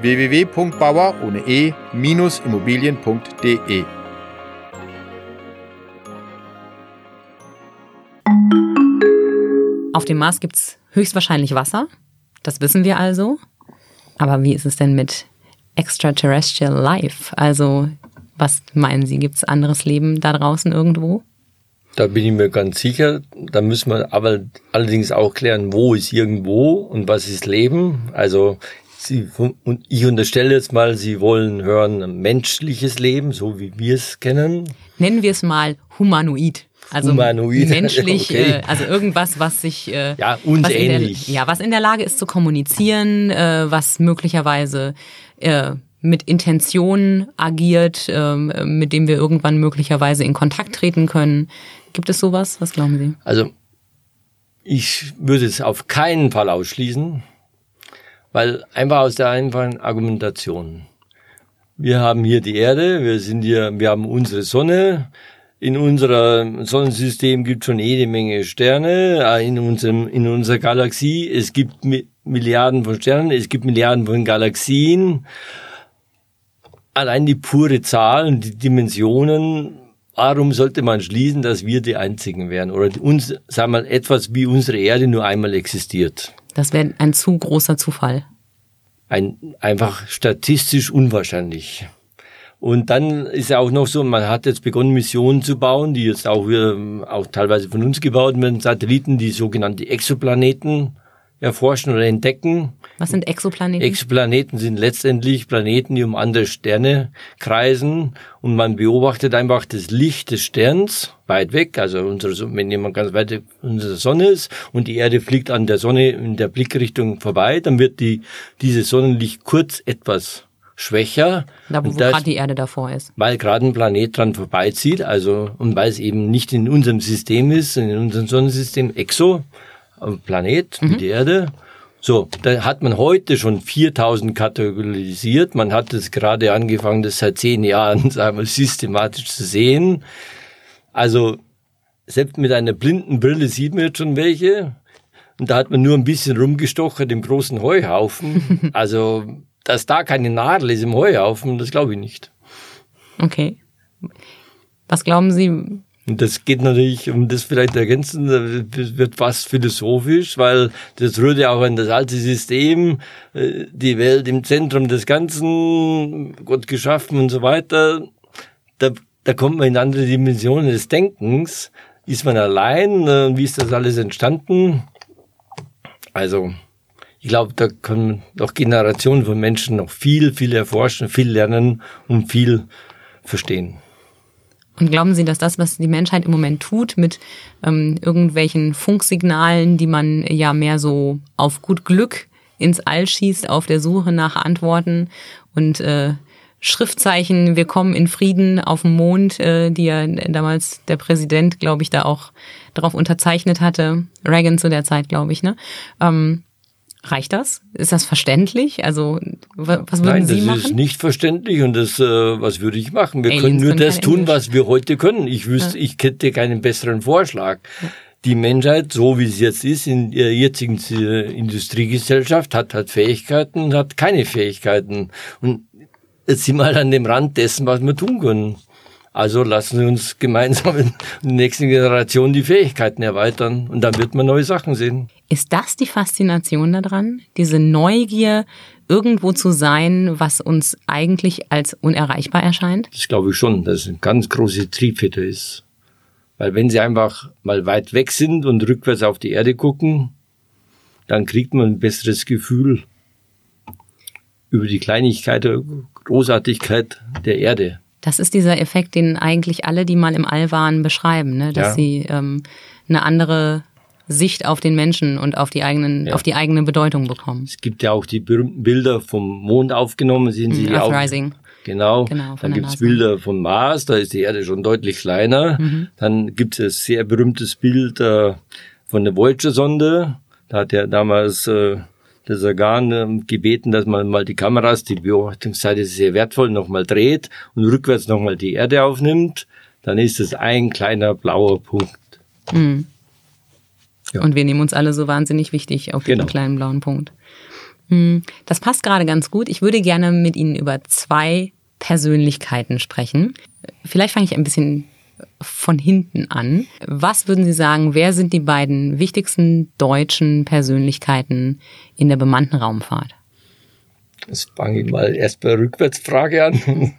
www.bauer ohne e-immobilien.de Auf dem Mars gibt es höchstwahrscheinlich Wasser. Das wissen wir also. Aber wie ist es denn mit extraterrestrial life? Also, was meinen Sie? Gibt es anderes Leben da draußen irgendwo? Da bin ich mir ganz sicher. Da müssen wir aber allerdings auch klären, wo ist irgendwo und was ist Leben. Also Sie, und ich unterstelle jetzt mal, Sie wollen hören menschliches Leben, so wie wir es kennen. Nennen wir es mal humanoid. Also Humanoid. <laughs> menschlich, okay. äh, also irgendwas, was sich äh, ja uns ähnlich, der, ja, was in der Lage ist zu kommunizieren, äh, was möglicherweise äh, mit Intention agiert, äh, mit dem wir irgendwann möglicherweise in Kontakt treten können. Gibt es sowas? Was glauben Sie? Also ich würde es auf keinen Fall ausschließen, weil einfach aus der einfachen Argumentation. Wir haben hier die Erde, wir sind hier, wir haben unsere Sonne, in unserem Sonnensystem gibt schon jede Menge Sterne, äh, in, unserem, in unserer Galaxie. Es gibt Milliarden von Sternen, es gibt Milliarden von Galaxien. Allein die pure Zahl und die Dimensionen, warum sollte man schließen, dass wir die Einzigen wären? Oder uns, sagen wir mal, etwas wie unsere Erde nur einmal existiert? Das wäre ein zu großer Zufall. Ein, einfach statistisch unwahrscheinlich. Und dann ist ja auch noch so, man hat jetzt begonnen, Missionen zu bauen, die jetzt auch, auch teilweise von uns gebaut werden, Satelliten, die sogenannte Exoplaneten erforschen oder entdecken. Was sind Exoplaneten? Exoplaneten sind letztendlich Planeten, die um andere Sterne kreisen und man beobachtet einfach das Licht des Sterns weit weg, also unsere, wenn jemand ganz weit weg unsere Sonne ist und die Erde fliegt an der Sonne in der Blickrichtung vorbei, dann wird die, dieses Sonnenlicht kurz etwas schwächer. Da, wo, gerade die Erde davor ist. Weil gerade ein Planet dran vorbeizieht, also und weil es eben nicht in unserem System ist, in unserem Sonnensystem Exo, Planet, mhm. wie die Erde. So, da hat man heute schon 4000 kategorisiert. Man hat es gerade angefangen, das seit zehn Jahren <laughs> sagen wir, systematisch zu sehen. Also selbst mit einer blinden Brille sieht man jetzt schon welche. Und da hat man nur ein bisschen rumgestochert im großen Heuhaufen. <laughs> Also dass da keine Nadel ist im Heuhaufen, das glaube ich nicht. Okay. Was glauben Sie? Und das geht natürlich, um das vielleicht ergänzen, wird fast philosophisch, weil das rührt ja auch an das alte System, äh, die Welt im Zentrum des Ganzen, Gott geschaffen und so weiter. Da, da kommt man in andere Dimensionen des Denkens. Ist man allein? Äh, wie ist das alles entstanden? Also, ich glaube, da können noch Generationen von Menschen noch viel, viel erforschen, viel lernen und viel verstehen. Und glauben Sie, dass das, was die Menschheit im Moment tut, mit ähm, irgendwelchen Funksignalen, die man ja mehr so auf gut Glück ins All schießt, auf der Suche nach Antworten und äh, Schriftzeichen, wir kommen in Frieden auf dem Mond, äh, die ja damals der Präsident, glaube ich, da auch darauf unterzeichnet hatte, Reagan zu der Zeit, glaube ich, ne? Ähm, Reicht das? Ist das verständlich? Also, was würden Nein, Sie machen? Nein, das ist nicht verständlich und das, äh, was würde ich machen? Wir Aliens können nur das tun, Englisch. was wir heute können. Ich wüsste, ja. ich hätte keinen besseren Vorschlag. Ja. Die Menschheit, so wie sie jetzt ist, in der jetzigen äh, Industriegesellschaft, hat halt Fähigkeiten und hat keine Fähigkeiten. Und jetzt sind wir halt an dem Rand dessen, was wir tun können. Also lassen Sie uns gemeinsam in der nächsten Generation die Fähigkeiten erweitern und dann wird man neue Sachen sehen. Ist das die Faszination daran? Diese Neugier, irgendwo zu sein, was uns eigentlich als unerreichbar erscheint? Das glaube ich schon, dass es eine ganz große Triebfeder ist. Weil wenn Sie einfach mal weit weg sind und rückwärts auf die Erde gucken, dann kriegt man ein besseres Gefühl über die Kleinigkeit, der Großartigkeit der Erde. Das ist dieser Effekt, den eigentlich alle, die mal im All waren, beschreiben, ne? dass Ja. sie ähm, eine andere Sicht auf den Menschen und auf die eigenen, Ja. auf die eigene Bedeutung bekommen. Es gibt ja auch die berühmten Bilder vom Mond aufgenommen, sehen Sie Mhm, auch. Earthrising. Genau. Genau, Dann gibt's NASA. Bilder vom Mars, da ist die Erde schon deutlich kleiner. Mhm. Dann gibt es ein sehr berühmtes Bild äh, von der Voyager-Sonde. Da hat ja damals äh, der Sagan ähm, gebeten, dass man mal die Kameras, die Beobachtungszeit ist sehr wertvoll, nochmal dreht und rückwärts nochmal die Erde aufnimmt. Dann ist es ein kleiner blauer Punkt. Mhm. Ja. Und wir nehmen uns alle so wahnsinnig wichtig auf diesen Genau. kleinen blauen Punkt. Hm, Das passt gerade ganz gut. Ich würde gerne mit Ihnen über zwei Persönlichkeiten sprechen. Vielleicht fange ich ein bisschen von hinten an. Was würden Sie sagen, wer sind die beiden wichtigsten deutschen Persönlichkeiten in der bemannten Raumfahrt? Jetzt fange ich mal erst bei Rückwärtsfrage an. <laughs>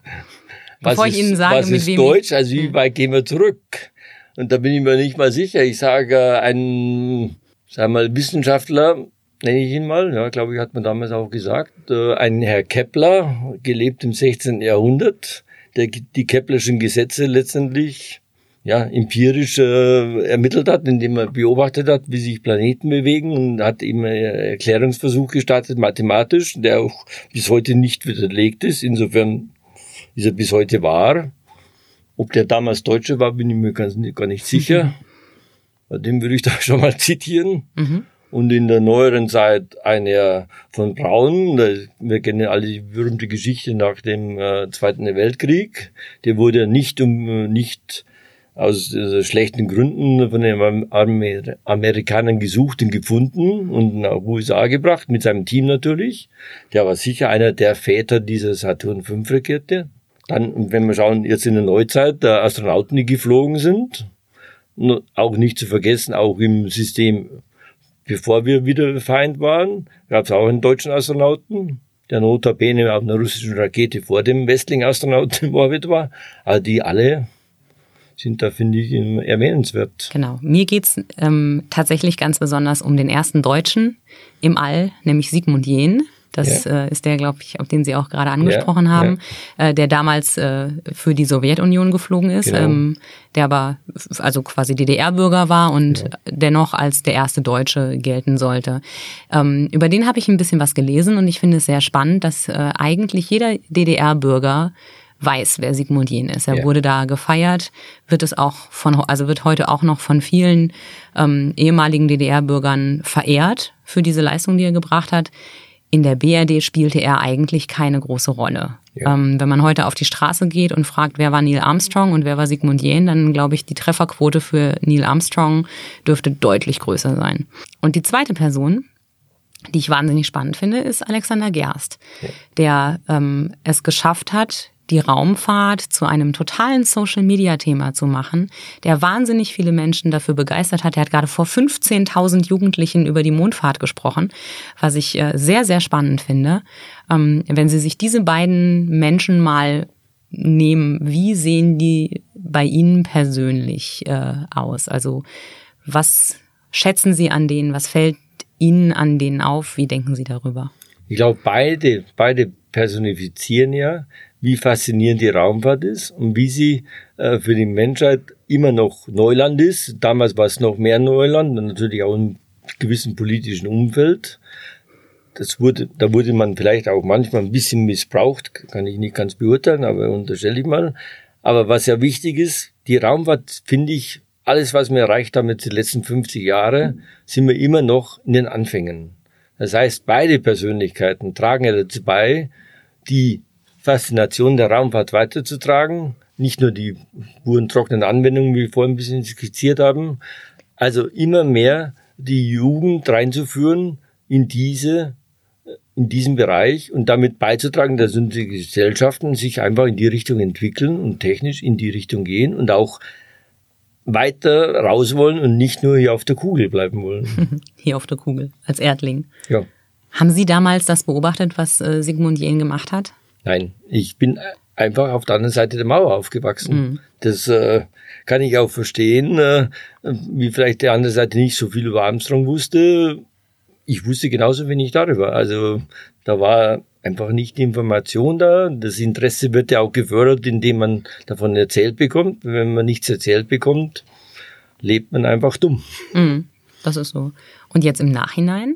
Was Bevor ich ist, Ihnen sage, was mit ist wem Deutsch? Also wie weit gehen wir zurück? Und da bin ich mir nicht mal sicher. Ich sage, ein, sagen wir mal, Wissenschaftler, nenne ich ihn mal, ja, glaube ich, hat man damals auch gesagt, äh, ein Herr Kepler, gelebt im 16. Jahrhundert, der die Keplerschen Gesetze letztendlich ja, empirisch äh, ermittelt hat, indem er beobachtet hat, wie sich Planeten bewegen und hat eben einen Erklärungsversuch gestartet, mathematisch, der auch bis heute nicht widerlegt ist. Insofern ist er bis heute wahr. Ob der damals Deutsche war, bin ich mir ganz, gar nicht sicher. Den würde ich da <laughs> schon mal zitieren. Mhm. Und in der neueren Zeit einer von Braun, wir kennen alle die berühmte Geschichte nach dem äh, Zweiten Weltkrieg. Der wurde nicht um nicht aus äh, schlechten Gründen von den Am- Amer Amerikanern gesucht und gefunden und nach USA gebracht, mit seinem Team natürlich. Der war sicher einer der Väter dieser Saturn V Rakete. Dann, wenn wir schauen, jetzt in der Neuzeit, der Astronauten, die geflogen sind, auch nicht zu vergessen, auch im System, bevor wir wieder Feind waren, gab es auch einen deutschen Astronauten, der notabene auf einer russischen Rakete vor dem westlichen Astronauten <laughs> im Orbit war. Also die alle sind da, finde ich, erwähnenswert. Genau. Mir geht's ähm, tatsächlich ganz besonders um den ersten Deutschen im All, nämlich Sigmund Jähn. Das Ja. äh, ist der, glaube ich, auf den Sie auch gerade angesprochen Ja, haben, Äh, der damals äh, für die Sowjetunion geflogen ist, Genau. ähm, der aber also quasi DDR-Bürger war und dennoch als der erste Deutsche gelten sollte. Ähm, über den habe ich ein bisschen was gelesen und ich finde es sehr spannend, dass äh, eigentlich jeder DDR-Bürger weiß, wer Sigmund Jähn ist. Er Ja. wurde da gefeiert, wird es auch von, also wird heute auch noch von vielen ähm, ehemaligen DDR-Bürgern verehrt für diese Leistung, die er gebracht hat. In der BRD spielte er eigentlich keine große Rolle. Ja. Ähm, wenn man heute auf die Straße geht und fragt, wer war Neil Armstrong und wer war Sigmund Jähn, dann glaube ich, die Trefferquote für Neil Armstrong dürfte deutlich größer sein. Und die zweite Person, die ich wahnsinnig spannend finde, ist Alexander Gerst, der ähm, es geschafft hat, die Raumfahrt zu einem totalen Social-Media-Thema zu machen, der wahnsinnig viele Menschen dafür begeistert hat. Er hat gerade vor 15.000 Jugendlichen über die Mondfahrt gesprochen, was ich äh, sehr, sehr spannend finde. Ähm, wenn Sie sich diese beiden Menschen mal nehmen, wie sehen die bei Ihnen persönlich äh, aus? Also was schätzen Sie an denen? Was fällt Ihnen an denen auf? Wie denken Sie darüber? Ich glaube, beide, beide personifizieren ja, wie faszinierend die Raumfahrt ist und wie sie äh, für die Menschheit immer noch Neuland ist. Damals war es noch mehr Neuland natürlich auch im gewissen politischen Umfeld. Das wurde, da wurde man vielleicht auch manchmal ein bisschen missbraucht, kann ich nicht ganz beurteilen, aber unterstelle ich mal. Aber was ja wichtig ist, die Raumfahrt finde ich, alles was wir erreicht haben jetzt die letzten 50 Jahre, sind wir immer noch in den Anfängen. Das heißt, beide Persönlichkeiten tragen ja dazu bei, die Faszination der Raumfahrt weiterzutragen. Nicht nur die puren trockenen Anwendungen, wie wir vorhin ein bisschen skizziert haben. Also immer mehr die Jugend reinzuführen in diese in diesem Bereich und damit beizutragen, dass unsere Gesellschaften sich einfach in die Richtung entwickeln und technisch in die Richtung gehen und auch weiter raus wollen und nicht nur hier auf der Kugel bleiben wollen. <laughs> Hier auf der Kugel, als Erdling. Ja. Haben Sie damals das beobachtet, was äh, Sigmund Jähn gemacht hat? Nein, ich bin einfach auf der anderen Seite der Mauer aufgewachsen. Das äh, kann ich auch verstehen, äh, wie vielleicht der andere Seite nicht so viel über Armstrong wusste. Ich wusste genauso wenig darüber. Also da war einfach nicht die Information da. Das Interesse wird ja auch gefördert, indem man davon erzählt bekommt. Wenn man nichts erzählt bekommt, lebt man einfach dumm. Mhm, das ist so. Und jetzt im Nachhinein?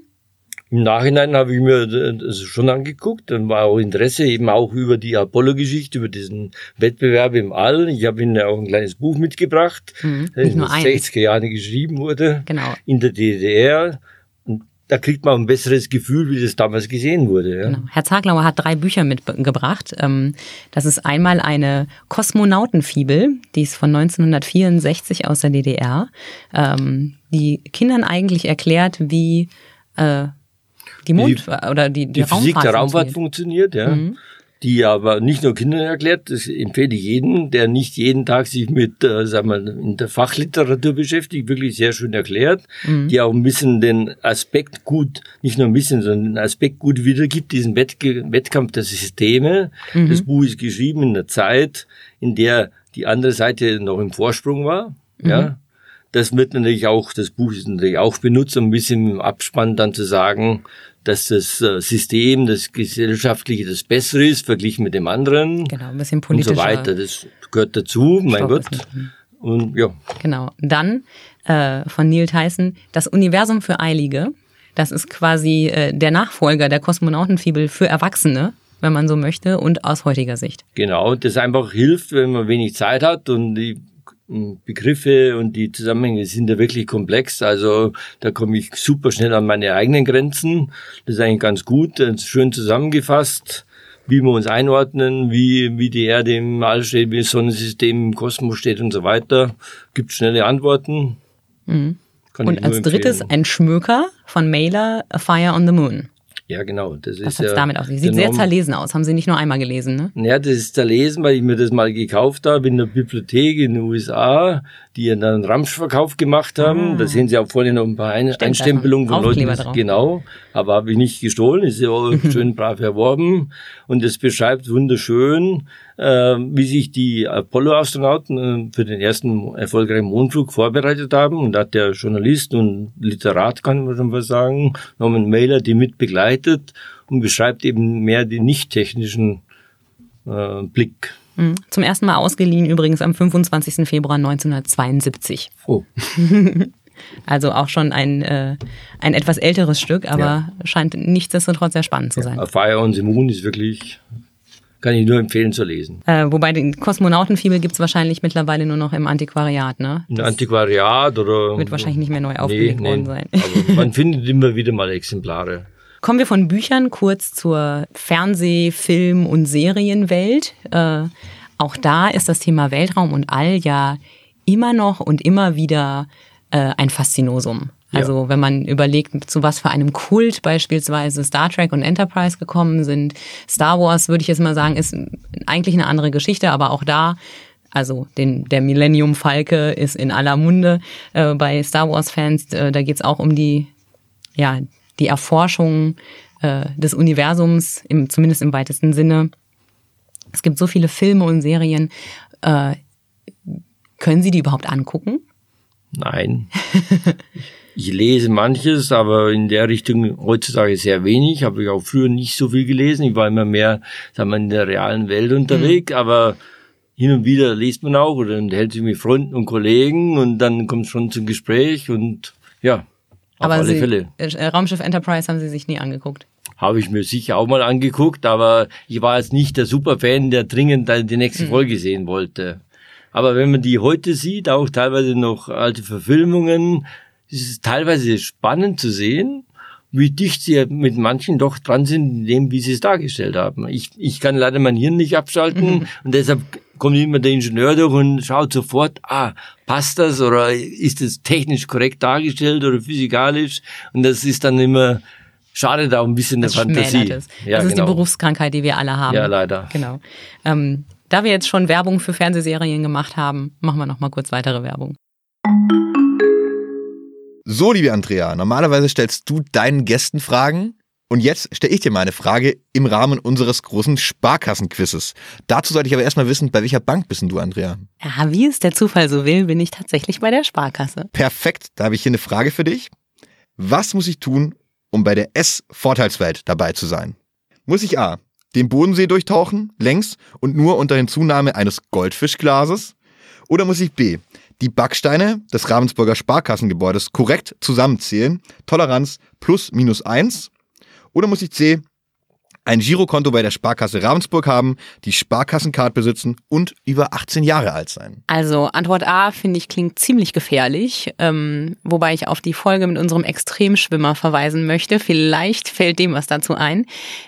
Im Nachhinein habe ich mir das schon angeguckt, dann war auch Interesse eben auch über die Apollo-Geschichte, über diesen Wettbewerb im All. Ich habe Ihnen ja auch ein kleines Buch mitgebracht, Mhm, das in den eins. 60er Jahren geschrieben wurde, Genau. in der DDR. Und da kriegt man ein besseres Gefühl, wie das damals gesehen wurde. Ja. Genau. Herr Zaglauer hat drei Bücher mitgebracht. Ähm, Das ist einmal eine Kosmonautenfibel, die ist von 1964 aus der DDR, ähm, die Kindern eigentlich erklärt, wie äh, die Mond oder die, die, Die Physik der Raumfahrt funktioniert. funktioniert, ja. Mhm. Die aber nicht nur Kindern erklärt, das empfehle ich jedem, der nicht jeden Tag sich mit, äh, sagen wir, in der Fachliteratur beschäftigt, wirklich sehr schön erklärt, Mhm. die auch ein bisschen den Aspekt gut, nicht nur ein bisschen, sondern den Aspekt gut wiedergibt, diesen Wettge Wettkampf der Systeme. Mhm. Das Buch ist geschrieben in einer Zeit, in der die andere Seite noch im Vorsprung war, Mhm. ja. Das wird natürlich auch, das Buch ist natürlich auch benutzt, um ein bisschen im Abspann dann zu sagen, dass das äh, System, das gesellschaftliche, das bessere ist, verglichen mit dem anderen Genau, ein bisschen und politischer. so weiter. Das gehört dazu, mein Gott. Und ja, Genau. Dann äh, von Neil Tyson das Universum für Eilige. Das ist quasi äh, der Nachfolger der Kosmonautenfibel für Erwachsene, wenn man so möchte, und aus heutiger Sicht. genau. Das einfach hilft, wenn man wenig Zeit hat und die Begriffe und die Zusammenhänge sind ja wirklich komplex. Also da komme ich super schnell an meine eigenen Grenzen. Das ist eigentlich ganz gut, schön zusammengefasst, wie wir uns einordnen, wie, wie die Erde im All steht, wie das Sonnensystem im Kosmos steht und so weiter. Gibt schnelle Antworten. Ich Und als drittes ein Schmöker von Mailer, A Fire on the Moon. Ja, genau. Das Was ist hat's ja damit aus? Sieht der sehr zerlesen aus. Haben Sie nicht nur einmal gelesen, ne? Ja, das ist zerlesen, weil ich mir das mal gekauft habe in der Bibliothek in den USA, die dann einen Ramschverkauf gemacht haben. Da sehen Sie auch vorne noch ein paar Ein Ah. ist Einstempelungen von Leuten. Aufkleber die- drauf. Genau, aber habe ich nicht gestohlen, ist ja auch <laughs> schön brav erworben. Und es beschreibt wunderschön, äh, wie sich die Apollo-Astronauten äh, für den ersten erfolgreichen Mondflug vorbereitet haben. Und da hat der Journalist und Literat, kann man schon mal sagen, Norman Mailer, die mit begleitet und beschreibt eben mehr den nicht technischen äh, Blick. Mhm. Zum ersten Mal ausgeliehen übrigens am 25. Februar 1972. Oh, <laughs> Also auch schon ein, äh, ein etwas älteres Stück, aber scheint nichtsdestotrotz sehr spannend zu sein. A Fire on the Moon ist wirklich, kann ich nur empfehlen zu lesen. Äh, wobei den Kosmonautenfibel gibt's wahrscheinlich mittlerweile nur noch im Antiquariat, ne? Ein Antiquariat oder. Wird wahrscheinlich nicht mehr neu aufgelegt worden sein. Aber <laughs> man findet immer wieder mal Exemplare. Kommen wir von Büchern kurz zur Fernseh-, Film- und Serienwelt. Äh, auch da ist das Thema Weltraum und All ja immer noch und immer wieder äh, ein Faszinosum. Also wenn man überlegt, zu was für einem Kult beispielsweise Star Trek und Enterprise gekommen sind. Star Wars, würde ich jetzt mal sagen, ist eigentlich eine andere Geschichte, aber auch da also den, der Millennium Falke ist in aller Munde äh, bei Star Wars Fans. Äh, da geht's auch um die ja, die Erforschung äh, des Universums, im, zumindest im weitesten Sinne. Es gibt so viele Filme und Serien. Äh, können Sie die überhaupt angucken? Nein. <laughs> Ich lese manches, aber in der Richtung heutzutage sehr wenig. Habe ich auch früher nicht so viel gelesen. Ich war immer mehr, sagen wir, in der realen Welt unterwegs, aber hin und wieder liest man auch oder hält sich mit Freunden und Kollegen und dann kommt es schon zum Gespräch und ja, auf Aber alle Sie, Fälle. äh, Raumschiff Enterprise haben Sie sich nie angeguckt. Habe ich mir sicher auch mal angeguckt, aber ich war jetzt nicht der Superfan, der dringend die nächste Folge sehen wollte. Aber wenn man die heute sieht, auch teilweise noch alte Verfilmungen, ist es teilweise spannend zu sehen, wie dicht sie mit manchen doch dran sind, in dem, wie sie es dargestellt haben. Ich, ich kann leider mein Hirn nicht abschalten und deshalb kommt immer der Ingenieur durch und schaut sofort, ah, passt das oder ist es technisch korrekt dargestellt oder physikalisch? Und das ist dann immer schadet auch ein bisschen der Das Fantasie. schmälert es. Ja, das ist genau. die Berufskrankheit, die wir alle haben. Ja, leider. Genau. Ähm, da wir jetzt schon Werbung für Fernsehserien gemacht haben, machen wir noch mal kurz weitere Werbung. So, liebe Andrea, normalerweise stellst du deinen Gästen Fragen. Und jetzt stelle ich dir mal eine Frage im Rahmen unseres großen Sparkassenquizzes. Dazu sollte ich aber erstmal wissen, bei welcher Bank bist du, Andrea? Ja, wie es der Zufall so will, bin ich tatsächlich bei der Sparkasse. Perfekt, da habe ich hier eine Frage für dich. Was muss ich tun, um bei der S-Vorteilswelt dabei zu sein? Muss ich A. den Bodensee durchtauchen, längs und nur unter Hinzunahme eines Goldfischglases? Oder muss ich B. die Backsteine des Ravensburger Sparkassengebäudes korrekt zusammenzählen, Toleranz plus minus eins? Oder muss ich C. ein Girokonto bei der Sparkasse Ravensburg haben, die Sparkassencard besitzen und über 18 Jahre alt sein? Also Antwort A finde ich klingt ziemlich gefährlich, ähm, wobei ich auf die Folge mit unserem Extremschwimmer verweisen möchte. Vielleicht fällt dem was dazu ein.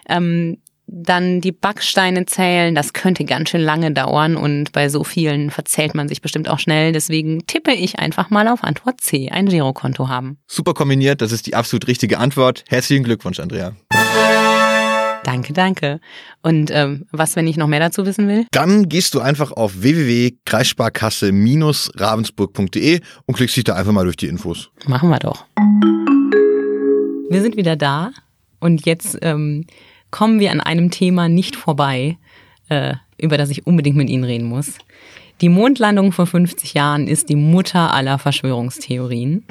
Ähm, dann die Backsteine zählen, das könnte ganz schön lange dauern und bei so vielen verzählt man sich bestimmt auch schnell. Deswegen tippe ich einfach mal auf Antwort C, ein Girokonto haben. Super kombiniert, das ist die absolut richtige Antwort. Herzlichen Glückwunsch, Andrea. Danke, danke. Und ähm, was, wenn ich noch mehr dazu wissen will? Dann gehst du einfach auf www.kreissparkasse-ravensburg.de und klickst dich da einfach mal durch die Infos. Machen wir doch. Wir sind wieder da und jetzt ähm, kommen wir an einem Thema nicht vorbei, äh, über das ich unbedingt mit Ihnen reden muss. Die Mondlandung vor 50 Jahren ist die Mutter aller Verschwörungstheorien.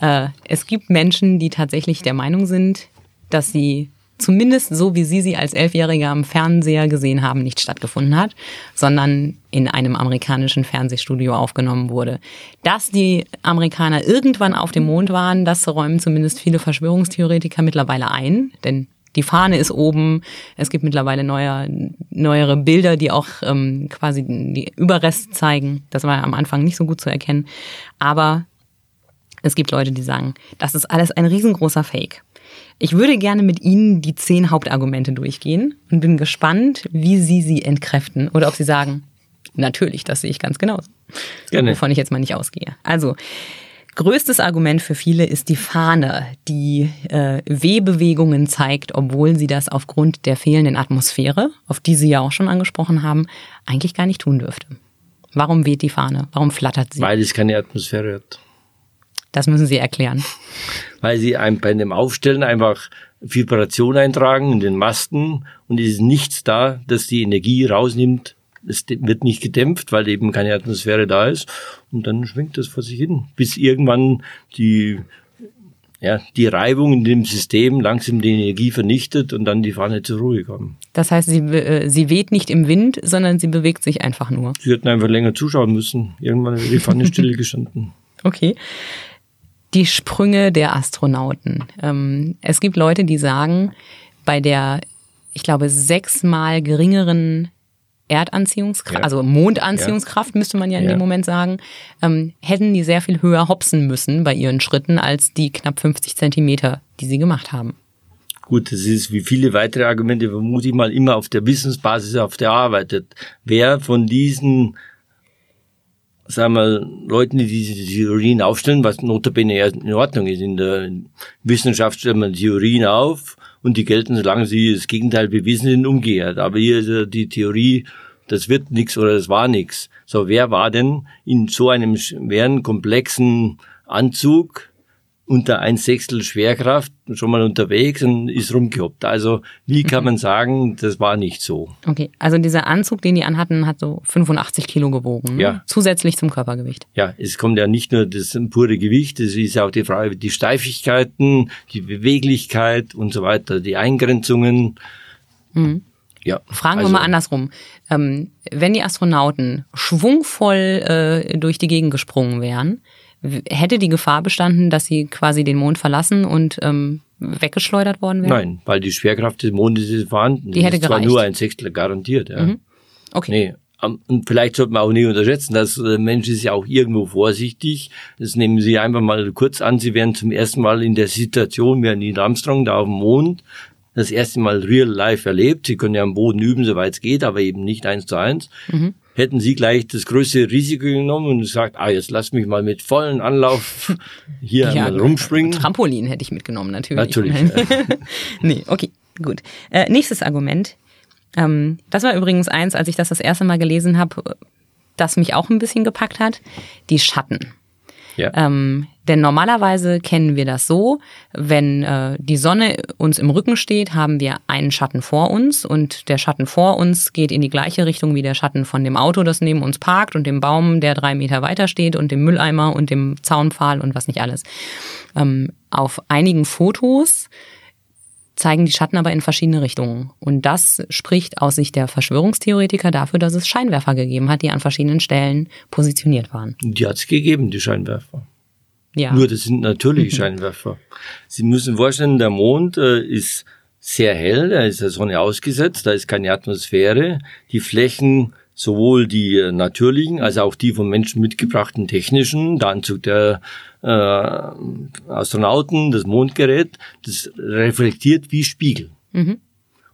Äh, es gibt Menschen, die tatsächlich der Meinung sind, dass sie zumindest so, wie Sie sie als Elfjähriger am Fernseher gesehen haben, nicht stattgefunden hat, sondern in einem amerikanischen Fernsehstudio aufgenommen wurde. Dass die Amerikaner irgendwann auf dem Mond waren, das räumen zumindest viele Verschwörungstheoretiker mittlerweile ein, denn die Fahne ist oben. Es gibt mittlerweile neuer, neuere Bilder, die auch ähm, quasi die Überreste zeigen. Das war am Anfang nicht so gut zu erkennen. Aber es gibt Leute, die sagen, das ist alles ein riesengroßer Fake. Ich würde gerne mit Ihnen die zehn Hauptargumente durchgehen und bin gespannt, wie Sie sie entkräften oder ob Sie sagen, natürlich, das sehe ich ganz genauso. Gerne. Wovon ich jetzt mal nicht ausgehe. Also, größtes Argument für viele ist die Fahne, die äh, Wehbewegungen zeigt, obwohl sie das aufgrund der fehlenden Atmosphäre, auf die Sie ja auch schon angesprochen haben, eigentlich gar nicht tun dürfte. Warum weht die Fahne? Warum flattert sie? Weil es keine Atmosphäre hat. Das müssen Sie erklären. Weil sie ein, bei dem Aufstellen einfach Vibration eintragen in den Masten und es ist nichts da, das die Energie rausnimmt. Es wird nicht gedämpft, weil eben keine Atmosphäre da ist. Und dann schwingt das vor sich hin, bis irgendwann die, ja, die Reibung in dem System langsam die Energie vernichtet und dann die Fahne zur Ruhe kommt. Das heißt, sie, äh, sie weht nicht im Wind, sondern sie bewegt sich einfach nur. Sie hätten einfach länger zuschauen müssen. Irgendwann wäre die Pfanne stillgestanden. <laughs> Okay. Die Sprünge der Astronauten. Ähm, es gibt Leute, die sagen, bei der, ich glaube, sechsmal geringeren Erdanziehungskraft, Ja. also Mondanziehungskraft müsste man ja in Ja. dem Moment sagen, ähm, hätten die sehr viel höher hopsen müssen bei ihren Schritten als die knapp 50 Zentimeter, die sie gemacht haben. Gut, das ist wie viele weitere Argumente, vermute ich mal, immer auf der Wissensbasis, auf der arbeitet. Wer von diesen, sagen wir, Leuten, die diese Theorien aufstellen, was notabene ja in Ordnung ist, in der Wissenschaft stellt man Theorien auf und die gelten, solange sie das Gegenteil bewiesen sind, umgekehrt. Aber hier ist ja die Theorie, das wird nichts oder das war nichts. So, wer war denn in so einem schweren, komplexen Anzug unter ein Sechstel Schwerkraft schon mal unterwegs und ist rumgehoppt. Also wie <laughs> kann man sagen, das war nicht so? Okay, also dieser Anzug, den die anhatten, hat so 85 Kilo gewogen. ne? Ja. Zusätzlich zum Körpergewicht. Ja, es kommt ja nicht nur das pure Gewicht, es ist auch die Frage, die Steifigkeiten, die Beweglichkeit und so weiter, die Eingrenzungen. Ja, Fragen also, wir mal andersrum. Ähm, wenn die Astronauten schwungvoll äh, durch die Gegend gesprungen wären, hätte die Gefahr bestanden, dass sie quasi den Mond verlassen und ähm, weggeschleudert worden wären? Nein, weil die Schwerkraft des Mondes ist vorhanden. Die Das hätte ist zwar gereicht. Mhm. nur ein Sechstel garantiert. Ja. Okay. Nee. Und vielleicht sollte man auch nicht unterschätzen, dass der Mensch ist ja auch irgendwo vorsichtig. Das nehmen Sie einfach mal kurz an. Sie wären zum ersten Mal in der Situation, wie Neil Armstrong da auf dem Mond, das erste Mal real life erlebt. Sie können ja am Boden üben, soweit es geht, aber eben nicht eins zu eins. hätten Sie gleich das größte Risiko genommen und gesagt, ah, jetzt lass mich mal mit vollen Anlauf <laughs> hier einmal rumspringen. Trampolin hätte ich mitgenommen, natürlich. Natürlich, <laughs> nee, okay, gut. Äh, nächstes Argument. Ähm, das war übrigens eins, als ich das das erste Mal gelesen habe, das mich auch ein bisschen gepackt hat. Die Schatten. Ja. Ähm, denn normalerweise kennen wir das so, wenn äh, die Sonne uns im Rücken steht, haben wir einen Schatten vor uns und der Schatten vor uns geht in die gleiche Richtung wie der Schatten von dem Auto, das neben uns parkt und dem Baum, der drei Meter weiter steht und dem Mülleimer und dem Zaunpfahl und was nicht alles. Ähm, auf einigen Fotos zeigen die Schatten aber in verschiedene Richtungen. Und das spricht aus Sicht der Verschwörungstheoretiker dafür, dass es Scheinwerfer gegeben hat, die an verschiedenen Stellen positioniert waren. Die hat es gegeben, die Scheinwerfer. Ja. Nur das sind natürliche Scheinwerfer. Sie müssen vorstellen, der Mond äh, ist sehr hell, er ist der Sonne ausgesetzt, da ist keine Atmosphäre. Die Flächen, sowohl die äh, natürlichen als auch die vom Menschen mitgebrachten technischen, der Anzug der äh, Astronauten, das Mondgerät, das reflektiert wie Spiegel.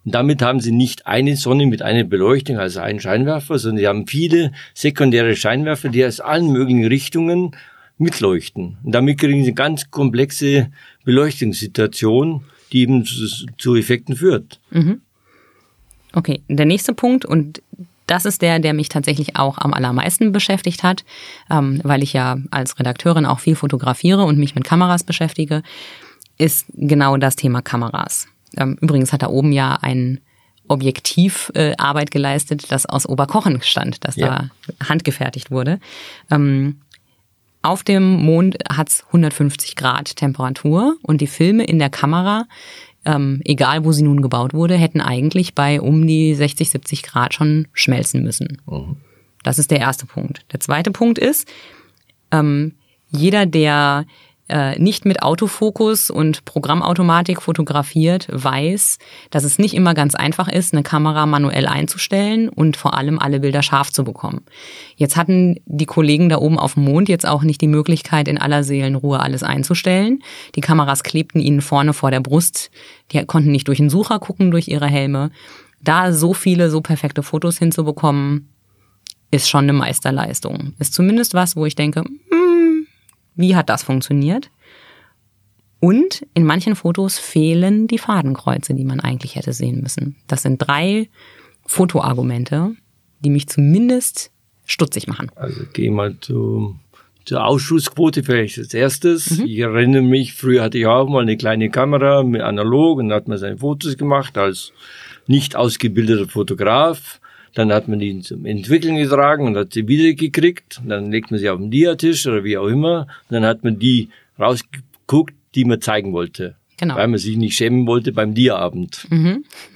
Und damit haben sie nicht eine Sonne mit einer Beleuchtung, also einen Scheinwerfer, sondern sie haben viele sekundäre Scheinwerfer, die aus allen möglichen Richtungen mitleuchten. Und damit kriegen sie eine ganz komplexe Beleuchtungssituation, die eben zu, zu Effekten führt. Okay, der nächste Punkt und das ist der, der mich tatsächlich auch am allermeisten beschäftigt hat, ähm, weil ich ja als Redakteurin auch viel fotografiere und mich mit Kameras beschäftige, ist genau das Thema Kameras. Ähm, übrigens hat da oben ja ein Objektiv äh, Arbeit geleistet, das aus Oberkochen stand, das Ja. da handgefertigt wurde. Ähm, auf dem Mond hat's 150 Grad Temperatur und die Filme in der Kamera, ähm, egal wo sie nun gebaut wurde, hätten eigentlich bei um die 60, 70 Grad schon schmelzen müssen. Das ist der erste Punkt. Der zweite Punkt ist, ähm, jeder, der äh, nicht mit Autofokus und Programmautomatik fotografiert, weiß, dass es nicht immer ganz einfach ist, eine Kamera manuell einzustellen und vor allem alle Bilder scharf zu bekommen. Jetzt hatten die Kollegen da oben auf dem Mond jetzt auch nicht die Möglichkeit, in aller Seelenruhe alles einzustellen. Die Kameras klebten ihnen vorne vor der Brust. Die konnten nicht durch den Sucher gucken, durch ihre Helme. Da so viele, so perfekte Fotos hinzubekommen, ist schon eine Meisterleistung. Ist zumindest was, wo ich denke, hm, wie hat das funktioniert? Und in manchen Fotos fehlen die Fadenkreuze, die man eigentlich hätte sehen müssen. Das sind drei Fotoargumente, die mich zumindest stutzig machen. Also geh mal zu, zur Ausschussquote vielleicht als erstes. Ich erinnere mich, früher hatte ich auch mal eine kleine Kamera mit analog und da hat man seine Fotos gemacht als nicht ausgebildeter Fotograf. Dann hat man die zum Entwickeln getragen und hat sie wiedergekriegt. Und dann legt man sie auf den Diatisch oder wie auch immer. Und dann hat man die rausgeguckt, die man zeigen wollte. Genau. Weil man sich nicht schämen wollte beim Diaabend.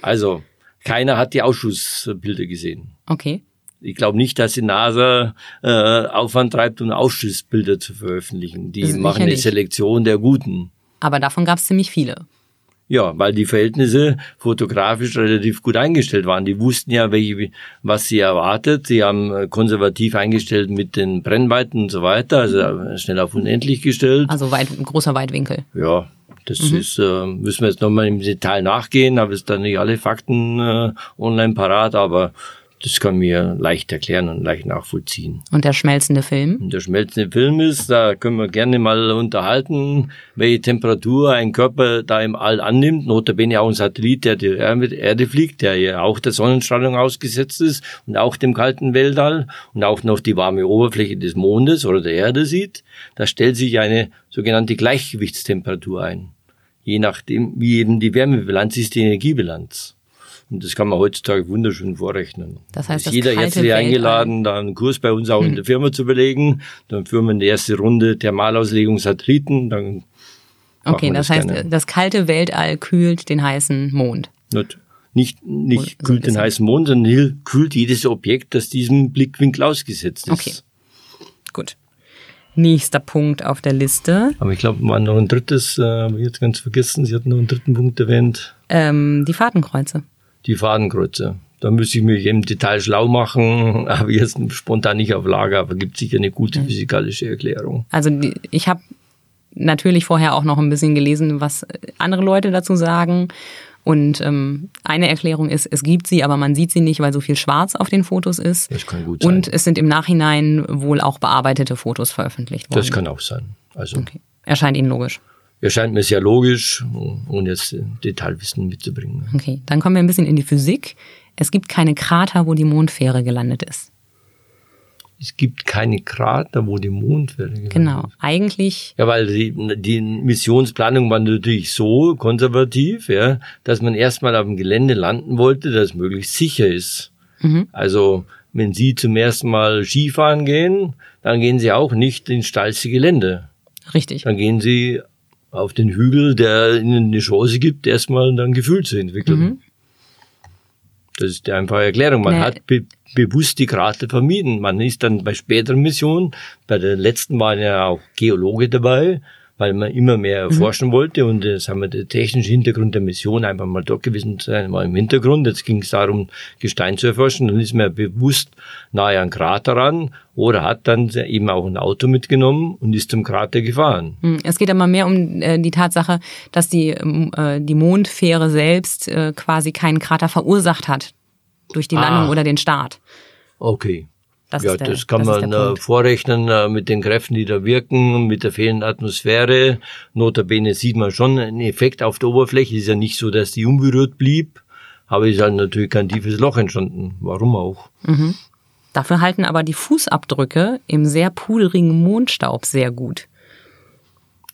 Also, keiner hat die Ausschussbilder gesehen. Okay. Ich glaube nicht, dass die NASA äh, Aufwand treibt, um Ausschussbilder zu veröffentlichen. Die machen eine. Selektion der Guten. Aber davon gab es ziemlich viele. Ja, weil die Verhältnisse fotografisch relativ gut eingestellt waren. Die wussten ja, welche, was sie erwartet. Sie haben äh, konservativ eingestellt mit den Brennweiten und so weiter, also äh, schnell auf unendlich gestellt. Also weit, großer Weitwinkel. Ja, das ist, äh, müssen wir jetzt nochmal im Detail nachgehen, habe jetzt da nicht alle Fakten äh, online parat, aber das kann mir leicht erklären und leicht nachvollziehen. Und der schmelzende Film. Und der schmelzende Film ist, da können wir gerne mal unterhalten, welche Temperatur ein Körper da im All annimmt. Notabene auch ein Satellit, der die Erde fliegt, der ja auch der Sonnenstrahlung ausgesetzt ist und auch dem kalten Weltall und auch noch die warme Oberfläche des Mondes oder der Erde sieht. Da stellt sich eine sogenannte Gleichgewichtstemperatur ein. Je nachdem, wie eben die Wärmebilanz ist, die Energiebilanz. Und das kann man heutzutage wunderschön vorrechnen. Das heißt, ist jeder herzlich eingeladen, da einen Kurs bei uns auch in der Firma zu belegen. Dann führen wir eine erste Runde Thermalauslegung Satelliten. Dann Okay, das das heißt, gerne. das kalte Weltall kühlt den heißen Mond. nicht, nicht, nicht so kühlt den heißen Mond, sondern kühlt jedes Objekt, das diesem Blickwinkel ausgesetzt ist. Okay. Gut. Nächster Punkt auf der Liste. Aber ich glaube, war noch ein drittes, äh, habe ich jetzt ganz vergessen. Sie hatten noch einen dritten Punkt erwähnt. Ähm, die Fadenkreuze. Die Fadenkreuze. Da müsste ich mich im Detail schlau machen, <laughs> ich jetzt spontan nicht auf Lager, aber gibt sicher eine gute physikalische Erklärung. Also die, ich habe natürlich vorher auch noch ein bisschen gelesen, was andere Leute dazu sagen. Und ähm, eine Erklärung ist, es gibt sie, aber man sieht sie nicht, weil so viel Schwarz auf den Fotos ist. Das kann gut sein. Und es sind im Nachhinein wohl auch bearbeitete Fotos veröffentlicht worden. Das kann auch sein. Also Okay. Erscheint Ihnen logisch. Erscheint mir sehr logisch, ohne jetzt Detailwissen mitzubringen. Okay, dann kommen wir ein bisschen in die Physik. Es gibt keine Krater, wo die Mondfähre gelandet ist. Es gibt keine Krater, wo die Mondfähre gelandet Genau. Eigentlich, Ja, weil die, die Missionsplanung war natürlich so konservativ, ja, dass man erstmal auf dem Gelände landen wollte, das möglichst sicher ist. Also, wenn Sie zum ersten Mal Skifahren gehen, dann gehen Sie auch nicht ins steilste Gelände. richtig. Dann gehen Sie auf den Hügel, der Ihnen eine Chance gibt, erstmal dann Gefühl zu entwickeln. Das ist die einfache Erklärung. Man Ja. hat be bewusst die Krater vermieden. Man ist dann bei späteren Missionen, bei der letzten waren ja auch Geologe dabei, weil man immer mehr erforschen wollte und das haben wir der technische Hintergrund der Mission einfach mal dort gewesen sein, war im Hintergrund. Jetzt ging es darum, Gestein zu erforschen. Dann ist man bewusst nahe an Krater ran oder hat dann eben auch ein Auto mitgenommen und ist zum Krater gefahren. Hm, Es geht aber mehr um äh, die Tatsache, dass die, ähm, äh, die Mondfähre selbst äh, quasi keinen Krater verursacht hat durch die Landung Ah. oder den Start. Okay. Das ja, der, das kann das man äh, vorrechnen äh, mit den Kräften, die da wirken, mit der fehlenden Atmosphäre. Notabene sieht man schon einen Effekt auf der Oberfläche. Es ist ja nicht so, dass die unberührt blieb, aber es ist halt natürlich kein tiefes Loch entstanden. Warum auch? Dafür halten aber die Fußabdrücke im sehr pudrigen Mondstaub sehr gut.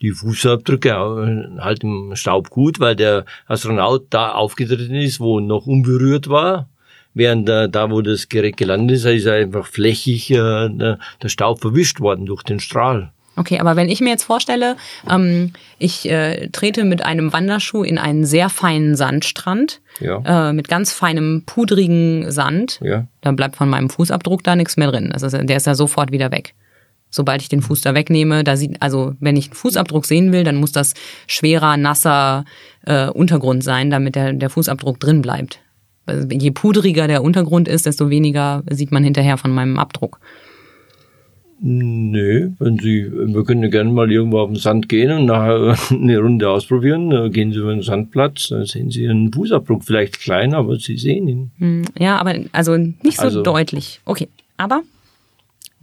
Die Fußabdrücke äh, halt im Staub gut, weil der Astronaut da aufgetreten ist, wo noch unberührt war. Während äh, da, wo das Gerät gelandet ist, ist einfach flächig äh, der der Staub verwischt worden durch den Strahl. Okay, aber wenn ich mir jetzt vorstelle, ähm, ich äh, trete mit einem Wanderschuh in einen sehr feinen Sandstrand, Ja. äh, mit ganz feinem, pudrigen Sand, Ja. dann bleibt von meinem Fußabdruck da nichts mehr drin. Ist, der ist ja sofort wieder weg. Sobald ich den Fuß da wegnehme, da sieht, also wenn ich einen Fußabdruck sehen will, dann muss das schwerer, nasser äh, Untergrund sein, damit der, der Fußabdruck drin bleibt. Also Je pudriger der Untergrund ist, desto weniger sieht man hinterher von meinem Abdruck. Nö, wenn Sie, wir können gerne mal irgendwo auf den Sand gehen und nachher <laughs> eine Runde ausprobieren. Gehen Sie über den Sandplatz, dann sehen Sie einen Fußabdruck, vielleicht klein, aber Sie sehen ihn. Hm, Ja, aber also nicht so Also- deutlich. Okay, aber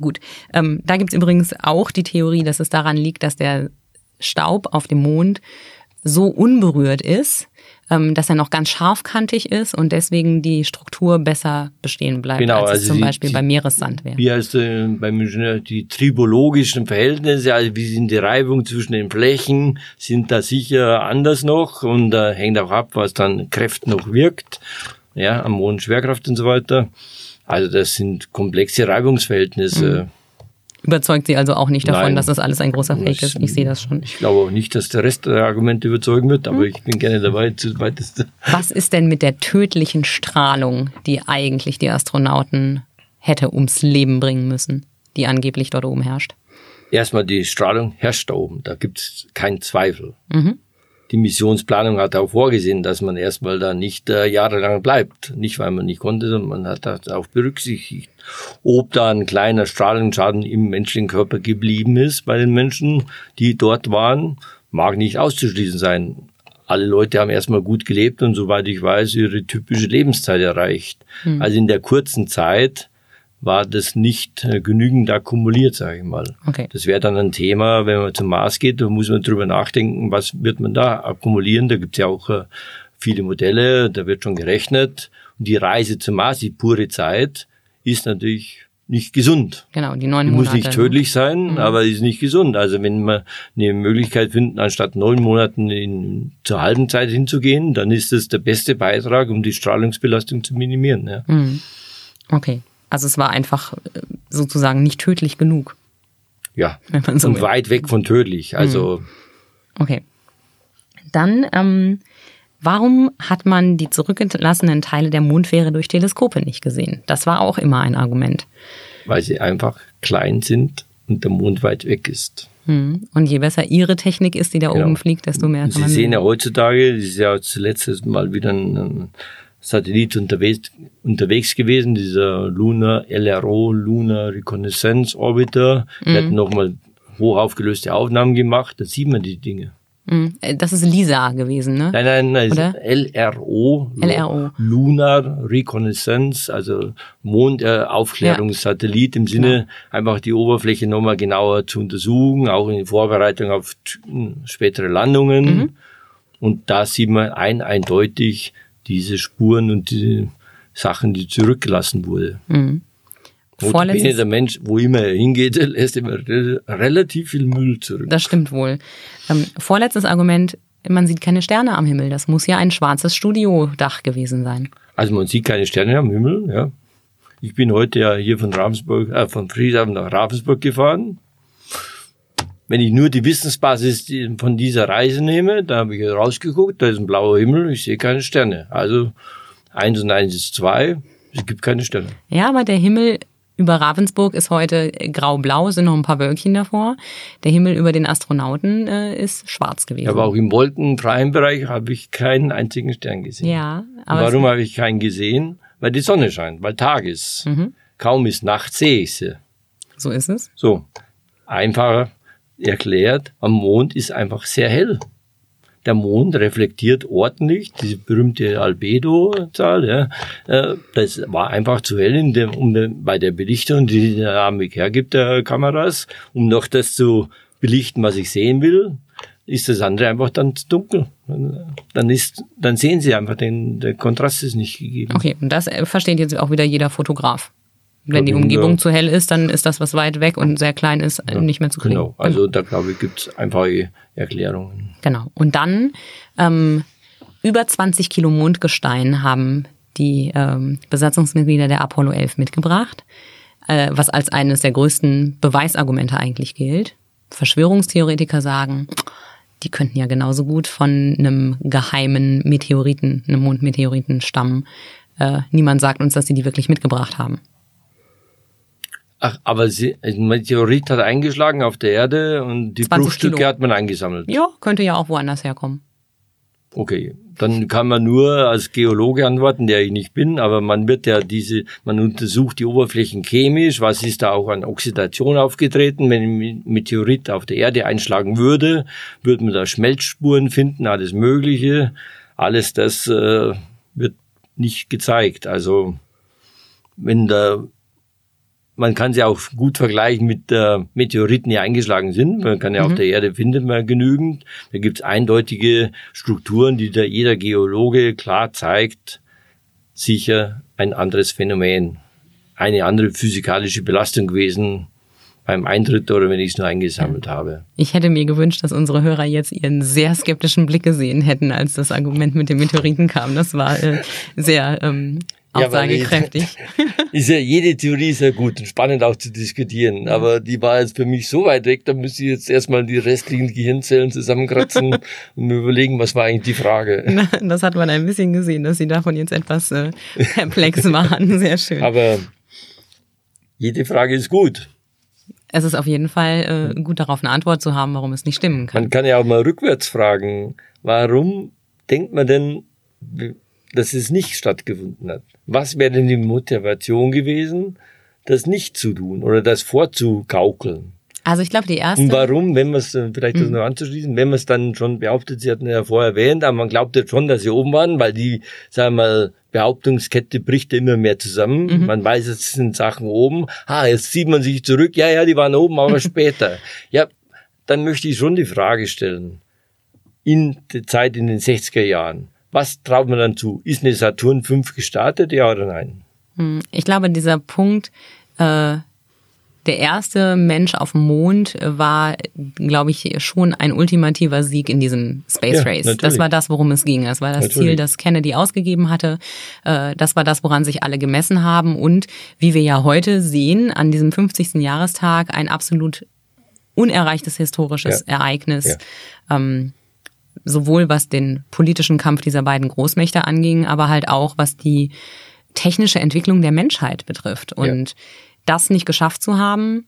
gut. Ähm, da gibt's übrigens auch die Theorie, dass es daran liegt, dass der Staub auf dem Mond so unberührt ist, dass er noch ganz scharfkantig ist und deswegen die Struktur besser bestehen bleibt, Genau, als also zum die- Beispiel die- bei Meeressand wäre. Wie heißt äh, beim Ingenieur die tribologischen Verhältnisse, also wie sind die Reibung zwischen den Flächen, sind da sicher anders noch und da hängt auch ab, was dann Kräften noch wirkt, ja, am Mond Schwerkraft und so weiter. Also das sind komplexe Reibungsverhältnisse. Überzeugt sie also auch nicht davon, Nein. dass das alles ein großer Fake ist. Ich sehe das schon. Ich glaube auch nicht, dass der Rest der Argumente überzeugen wird, aber ich bin gerne dabei, zu weitest. Was ist denn mit der tödlichen Strahlung, die eigentlich die Astronauten hätte ums Leben bringen müssen, die angeblich dort oben herrscht? Erstmal die Strahlung herrscht da oben, da gibt es keinen Zweifel. Mhm. Die Missionsplanung hat auch vorgesehen, dass man erstmal da nicht äh, jahrelang bleibt. Nicht, weil man nicht konnte, sondern man hat das auch berücksichtigt. Ob da ein kleiner Strahlungsschaden im menschlichen Körper geblieben ist bei den Menschen, die dort waren, mag nicht auszuschließen sein. Alle Leute haben erstmal gut gelebt und soweit ich weiß, ihre typische Lebenszeit erreicht. Also in der kurzen Zeit war das nicht äh, genügend akkumuliert, sage ich mal. Okay. Das wäre dann ein Thema, wenn man zum Mars geht, da muss man drüber nachdenken, was wird man da akkumulieren. Da gibt's ja auch äh, viele Modelle, da wird schon gerechnet. Und die Reise zum Mars, die pure Zeit, ist natürlich nicht gesund. Genau, die neun Die Monate. muss nicht ne? tödlich sein, aber ist nicht gesund. Also wenn wir eine Möglichkeit finden, anstatt neun Monaten in, zur halben Zeit hinzugehen, dann ist das der beste Beitrag, um die Strahlungsbelastung zu minimieren. Ja. Mhm. Okay. Also es war einfach äh, sozusagen nicht tödlich genug. ja. <laughs> So Und will. weit weg von tödlich. Also Okay. Dann, ähm, warum hat man die zurückgelassenen Teile der Mondfähre durch Teleskope nicht gesehen? Das war auch immer ein Argument. weil sie einfach klein sind und der Mond weit weg ist. Hm. Und je besser ihre Technik ist, die da Genau. oben fliegt, desto mehr kann Sie man sehen ja heutzutage, es ist ja zuletzt mal wieder ein Satellit unterwegs, unterwegs gewesen, dieser Lunar LRO, Lunar Reconnaissance Orbiter. Der Mhm. hat nochmal hochaufgelöste Aufnahmen gemacht, da sieht man die Dinge. Mhm. Äh, Das ist Lisa gewesen, ne? Nein, nein, nein, Oder? LRO. LRO. Lunar Reconnaissance, also Mondaufklärungssatellit im Sinne, einfach die Oberfläche nochmal genauer zu untersuchen, auch in Vorbereitung auf spätere Landungen. Mhm. Und da sieht man ein, eindeutig diese Spuren und die Sachen, die zurückgelassen wurde. Mhm. Vorletztes, der Mensch, wo immer er hingeht, <laughs> lässt immer re relativ viel Müll zurück. das stimmt wohl. Ähm, vorletztes Argument, man sieht keine Sterne am Himmel. Das muss ja ein schwarzes Studiodach gewesen sein. Also man sieht keine Sterne am Himmel, ja. Ich bin heute ja hier von Ravensburg, äh, von Friedheim nach Ravensburg gefahren. Wenn ich nur die Wissensbasis von dieser Reise nehme, da habe ich rausgeguckt, da ist ein blauer Himmel, ich sehe keine Sterne. Also eins und eins ist zwei, es gibt keine Sterne. Ja, aber der Himmel über Ravensburg ist heute grau-blau, sind noch ein paar Wölkchen davor. Der Himmel über den Astronauten äh, ist schwarz gewesen. Aber auch im wolkenfreien Bereich habe ich keinen einzigen Stern gesehen. ja, aber Warum habe ich keinen gesehen? Weil die Sonne scheint, weil Tag ist. Mhm. Kaum ist Nacht, sehe ich sie. so ist es. So, einfacher erklärt, am Mond ist einfach sehr hell. Der Mond reflektiert ordentlich, diese berühmte Albedo-Zahl, ja, äh, das war einfach zu hell in dem, um bei der Belichtung, die die Dynamik hergibt der Kameras, um noch das zu belichten, was ich sehen will, ist das andere einfach dann zu dunkel. Dann ist, dann sehen Sie einfach den, der Kontrast ist nicht gegeben. Okay, und das äh, versteht jetzt auch wieder jeder Fotograf. Wenn die Ja, Umgebung ja. zu hell ist, dann ist das, was weit weg und sehr klein ist, äh, nicht mehr zu kriegen. Genau, also da glaube ich gibt's einfache Erklärungen. Genau. Und dann ähm, über 20 Kilo Mondgestein haben die ähm, Besatzungsmitglieder der Apollo 11 mitgebracht, äh, was als eines der größten Beweisargumente eigentlich gilt. Verschwörungstheoretiker sagen, die könnten ja genauso gut von einem geheimen Meteoriten, einem Mondmeteoriten stammen. Äh, niemand sagt uns, dass sie die wirklich mitgebracht haben. Ach, aber sie, ein Meteorit hat eingeschlagen auf der Erde und die 20 Bruchstücke Kilo. hat man eingesammelt. Ja, könnte ja auch woanders herkommen. Okay, dann kann man nur als Geologe antworten, der ich nicht bin, aber man wird ja diese, man untersucht die Oberflächen chemisch, was ist da auch an Oxidation aufgetreten. Wenn ein Meteorit auf der Erde einschlagen würde, würde man da Schmelzspuren finden, alles Mögliche. Alles das äh, wird nicht gezeigt. Also wenn da man kann sie auch gut vergleichen mit äh, Meteoriten, die eingeschlagen sind. Man kann ja auf der Erde findet man genügend. Da gibt es eindeutige Strukturen, die da jeder Geologe klar zeigt, sicher ein anderes Phänomen. Eine andere physikalische Belastung gewesen beim Eintritt oder wenn ich es nur eingesammelt habe. Ich hätte mir gewünscht, dass unsere Hörer jetzt ihren sehr skeptischen Blick gesehen hätten, als das Argument mit dem Meteoriten kam. Das war äh, sehr ähm, Ja, aussagekräftig. <laughs> Ist ja, jede Theorie ist ja gut und spannend auch zu diskutieren, aber die war jetzt für mich so weit weg, da müsste ich jetzt erstmal die restlichen Gehirnzellen zusammenkratzen <laughs> und mir überlegen, was war eigentlich die Frage. Das hat man ein bisschen gesehen, dass sie davon jetzt etwas äh, <laughs> perplex waren. Sehr schön. Aber jede Frage ist gut. es ist auf jeden Fall äh, gut darauf eine Antwort zu haben, warum es nicht stimmen kann. Man kann ja auch mal rückwärts fragen, warum denkt man denn, dass es nicht stattgefunden hat? Was wäre denn die Motivation gewesen, das nicht zu tun oder das vorzugaukeln? Also ich glaube, die erste. Und warum, wenn man es, vielleicht das noch anzuschließen, wenn man es dann schon behauptet, Sie hatten ja vorher erwähnt, aber man glaubt jetzt schon, dass sie oben waren, weil die, sagen wir mal, Behauptungskette bricht ja immer mehr zusammen. Man weiß, es sind Sachen oben. Ah, jetzt sieht man sich zurück. Ja, ja, die waren oben, aber <laughs> später. Ja, dann möchte ich schon die Frage stellen. In der Zeit in den 60er Jahren. Was traut man dann zu? Ist eine Saturn 5 gestartet, ja oder nein? Hm, Ich glaube, dieser Punkt, äh, der erste Mensch auf dem Mond äh, war, glaube ich, schon ein ultimativer Sieg in diesem Space Ja, Race. Das natürlich. war das, worum es ging. Das war das Natürlich. Ziel, das Kennedy ausgegeben hatte. Äh, Das war das, woran sich alle gemessen haben. Und wie wir ja heute sehen, an diesem 50. Jahrestag ein absolut unerreichtes historisches Ja. Ereignis. Ähm, sowohl was den politischen Kampf dieser beiden Großmächte anging, aber halt auch was die technische Entwicklung der Menschheit betrifft. Und das nicht geschafft zu haben,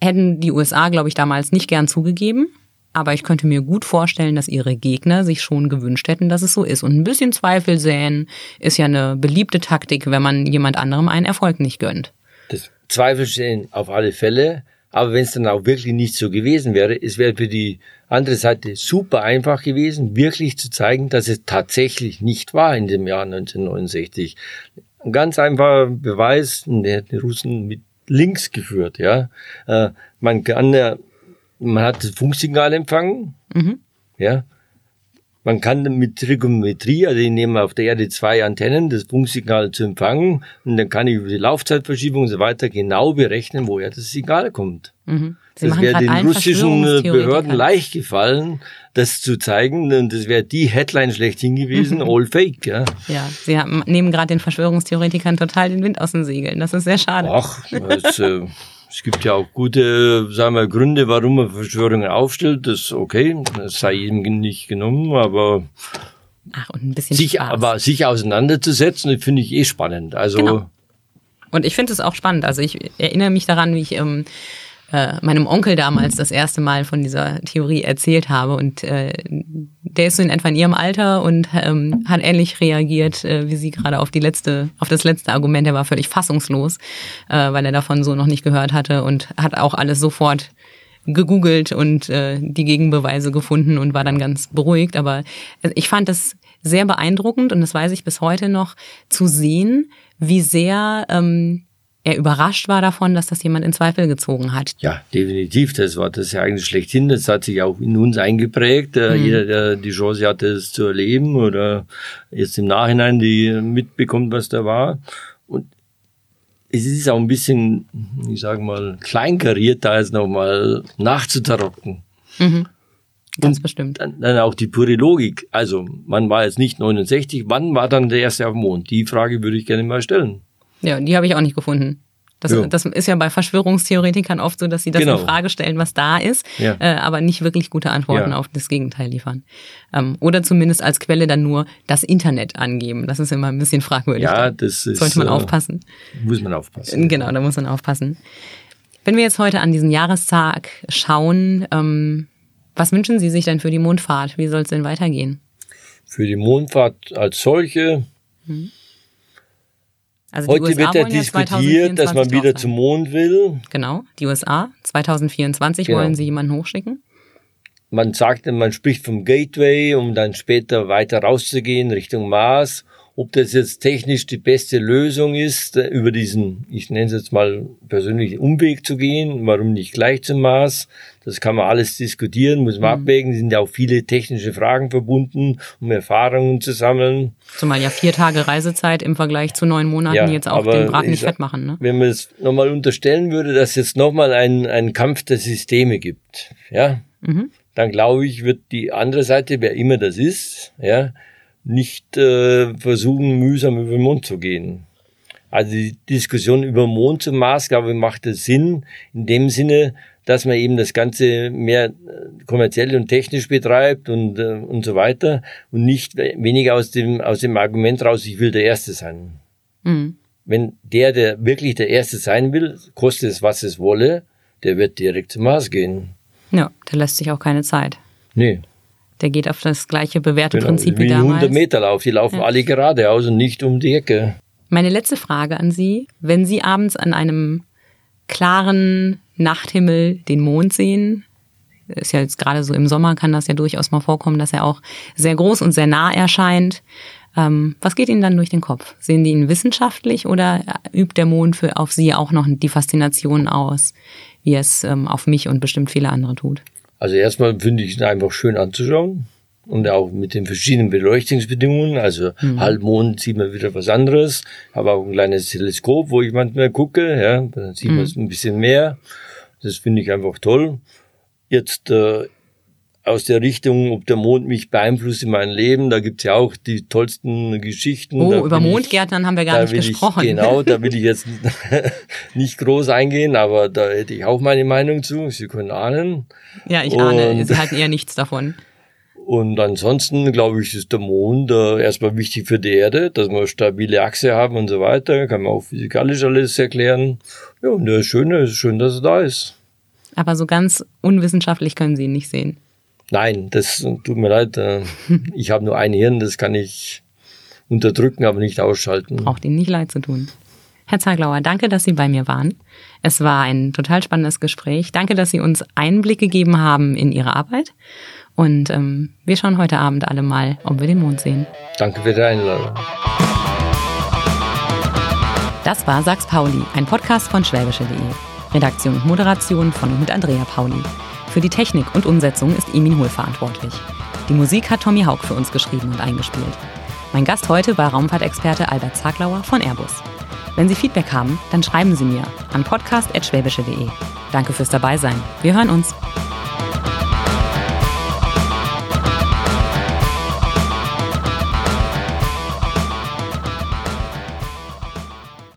hätten die USA, glaube ich, damals nicht gern zugegeben. Aber ich könnte mir gut vorstellen, dass ihre Gegner sich schon gewünscht hätten, dass es so ist. Und ein bisschen Zweifel säen ist ja eine beliebte Taktik, wenn man jemand anderem einen Erfolg nicht gönnt. Das Zweifel stehen auf alle Fälle, Aber wenn es dann auch wirklich nicht so gewesen wäre, es wäre für die andere Seite super einfach gewesen, wirklich zu zeigen, dass es tatsächlich nicht war in dem Jahr 1969. Ein ganz einfacher Beweis, der hat die Russen mit links geführt, ja. Äh, man kann man hat das Funksignal empfangen, Mhm. ja. Man kann mit Trigonometrie, also ich nehme auf der Erde zwei Antennen, das Funksignal zu empfangen und dann kann ich über die Laufzeitverschiebung und so weiter genau berechnen, woher das Signal kommt. Mhm. Sie Das wäre den russischen äh, Behörden leicht gefallen, das zu zeigen und das wäre die Headline schlechthin gewesen, all fake, ja. Ja, Sie haben, nehmen gerade den Verschwörungstheoretikern total den Wind aus den Segeln. Das ist sehr schade. Ach, es, <laughs> äh, es gibt ja auch gute, sagen wir, Gründe, warum man Verschwörungen aufstellt. Das ist okay, das sei jedem nicht genommen, aber Ach, und ein bisschen sich, Spaß. aber sich auseinanderzusetzen, finde ich eh spannend. Also Genau. Und ich finde es auch spannend. Also ich erinnere mich daran, wie ich ähm, äh, meinem Onkel damals das erste Mal von dieser Theorie erzählt habe. Und äh, der ist so in etwa in ihrem Alter und ähm, hat ähnlich reagiert äh, wie sie gerade auf die letzte, auf das letzte Argument. Er war völlig fassungslos, äh, weil er davon so noch nicht gehört hatte und hat auch alles sofort gegoogelt und äh, die Gegenbeweise gefunden und war dann ganz beruhigt. Aber ich fand es sehr beeindruckend und das weiß ich bis heute noch, zu sehen, wie sehr ähm, er überrascht war davon, dass das jemand in Zweifel gezogen hat. Ja, definitiv. Das war das ja eigentlich schlechthin. Das hat sich auch in uns eingeprägt. Äh, Jeder, der die Chance hatte, es zu erleben oder jetzt im Nachhinein die mitbekommt, was da war. Und es ist auch ein bisschen, ich sage mal, kleinkariert, da jetzt nochmal nachzutarrocken. Ganz bestimmt. Dann, dann auch die pure Logik. Also, man war jetzt nicht 69. Wann war dann der erste auf dem Mond? Die Frage würde ich gerne mal stellen. Ja, die habe ich auch nicht gefunden. Das, Ja. das ist ja bei Verschwörungstheoretikern oft so, dass sie das Genau. in Frage stellen, was da ist, Ja. äh, aber nicht wirklich gute Antworten Ja. auf das Gegenteil liefern. Ähm, oder zumindest als Quelle dann nur das Internet angeben. Das ist immer ein bisschen fragwürdig. Ja, Da das ist. Sollte man äh, aufpassen. Muss man aufpassen. Genau, da muss man aufpassen. Wenn wir jetzt heute an diesen Jahrestag schauen, ähm, was wünschen Sie sich denn für die Mondfahrt? Wie soll es denn weitergehen? Für die Mondfahrt als solche Also Heute USA wird ja diskutiert, dass 2024 man wieder zum. Mond will. Genau, die USA 2024 Genau. wollen sie jemanden hochschicken. Man sagt, man spricht vom Gateway, um dann später weiter rauszugehen Richtung Mars. Ob das jetzt technisch die beste Lösung ist, äh, über diesen, ich nenne es jetzt mal persönlichen Umweg zu gehen, warum nicht gleich zum Mars? Das kann man alles diskutieren, muss man Mhm. abwägen. Es sind ja auch viele technische Fragen verbunden, um Erfahrungen zu sammeln. Zumal ja vier Tage Reisezeit im Vergleich zu neun Monaten Ja, jetzt auch den Braten ich nicht fett machen. Ne? Wenn man es nochmal unterstellen würde, dass es nochmal einen, einen Kampf der Systeme gibt, ja, Mhm. dann glaube ich, wird die andere Seite, wer immer das ist, ja, nicht äh, versuchen, mühsam über den Mond zu gehen. Also die Diskussion über Mond zum Mars, glaube ich, macht es Sinn, in dem Sinne, dass man eben das Ganze mehr äh, kommerziell und technisch betreibt und, äh, und so weiter und nicht we- weniger aus dem, aus dem Argument raus, ich will der Erste sein Mhm. wenn der, der wirklich der Erste sein will, koste es, was es wolle, der wird direkt zum Mars gehen. Ja, da lässt sich auch keine Zeit. Nee, Der geht auf das gleiche bewährte genau. Prinzip wie wie damals. 100 Meter Lauf. Die laufen Ja. alle geradeaus und nicht um die Ecke. Meine letzte Frage an Sie. Wenn Sie abends an einem klaren Nachthimmel den Mond sehen, ist ja jetzt gerade so im Sommer, kann das ja durchaus mal vorkommen, dass er auch sehr groß und sehr nah erscheint. Ähm, was geht Ihnen dann durch den Kopf? Sehen Sie ihn wissenschaftlich oder übt der Mond für, auf Sie auch noch die Faszination aus, wie es ähm, auf mich und bestimmt viele andere tut? Also erstmal finde ich ihn einfach schön anzuschauen. Und auch mit den verschiedenen Beleuchtungsbedingungen. Also Halbmond sieht man wieder was anderes. Habe auch ein kleines Teleskop, wo ich manchmal gucke. Ja, dann sieht man es ein bisschen mehr. Das finde ich einfach toll. Jetzt äh, aus der Richtung, ob der Mond mich beeinflusst in meinem Leben, da gibt's ja auch die tollsten Geschichten. Oh, über Mondgärtnern haben wir gar nicht gesprochen. Ich, genau, da will ich jetzt <laughs> <laughs> nicht groß eingehen, aber da hätte ich auch meine Meinung zu. Sie können ahnen. Ja, ich ahne, Und- Sie halten eher nichts davon. Und ansonsten, glaube ich, ist der Mond äh, erstmal wichtig für die Erde, dass wir stabile Achse haben und so weiter. Kann man auch physikalisch alles erklären. Ja, und der ist schön, es ist schön, dass er da ist. Aber so ganz unwissenschaftlich können Sie ihn nicht sehen. Nein, das tut mir leid. äh, <laughs> Ich habe nur ein Hirn, das kann ich unterdrücken, aber nicht ausschalten. Braucht Ihnen nicht leid zu tun. Herr Zaglauer, danke, dass Sie bei mir waren. Es war ein total spannendes Gespräch. Danke, dass Sie uns Einblick gegeben haben in Ihre Arbeit. Und ähm, wir schauen heute Abend alle mal, ob wir den Mond sehen. Danke für die Einladung. Das war Sachs Pauli, ein Podcast von schwäbische.de. Redaktion und Moderation von und mit Andrea Pauli. Für die Technik und Umsetzung ist Emin Hohl verantwortlich. Die Musik hat Tommy Haug für uns geschrieben und eingespielt. Mein Gast heute war Raumfahrtexperte Albert Zaglauer von Airbus. Wenn Sie Feedback haben, dann schreiben Sie mir an podcast.schwäbische.de. Danke fürs Dabeisein. Wir hören uns.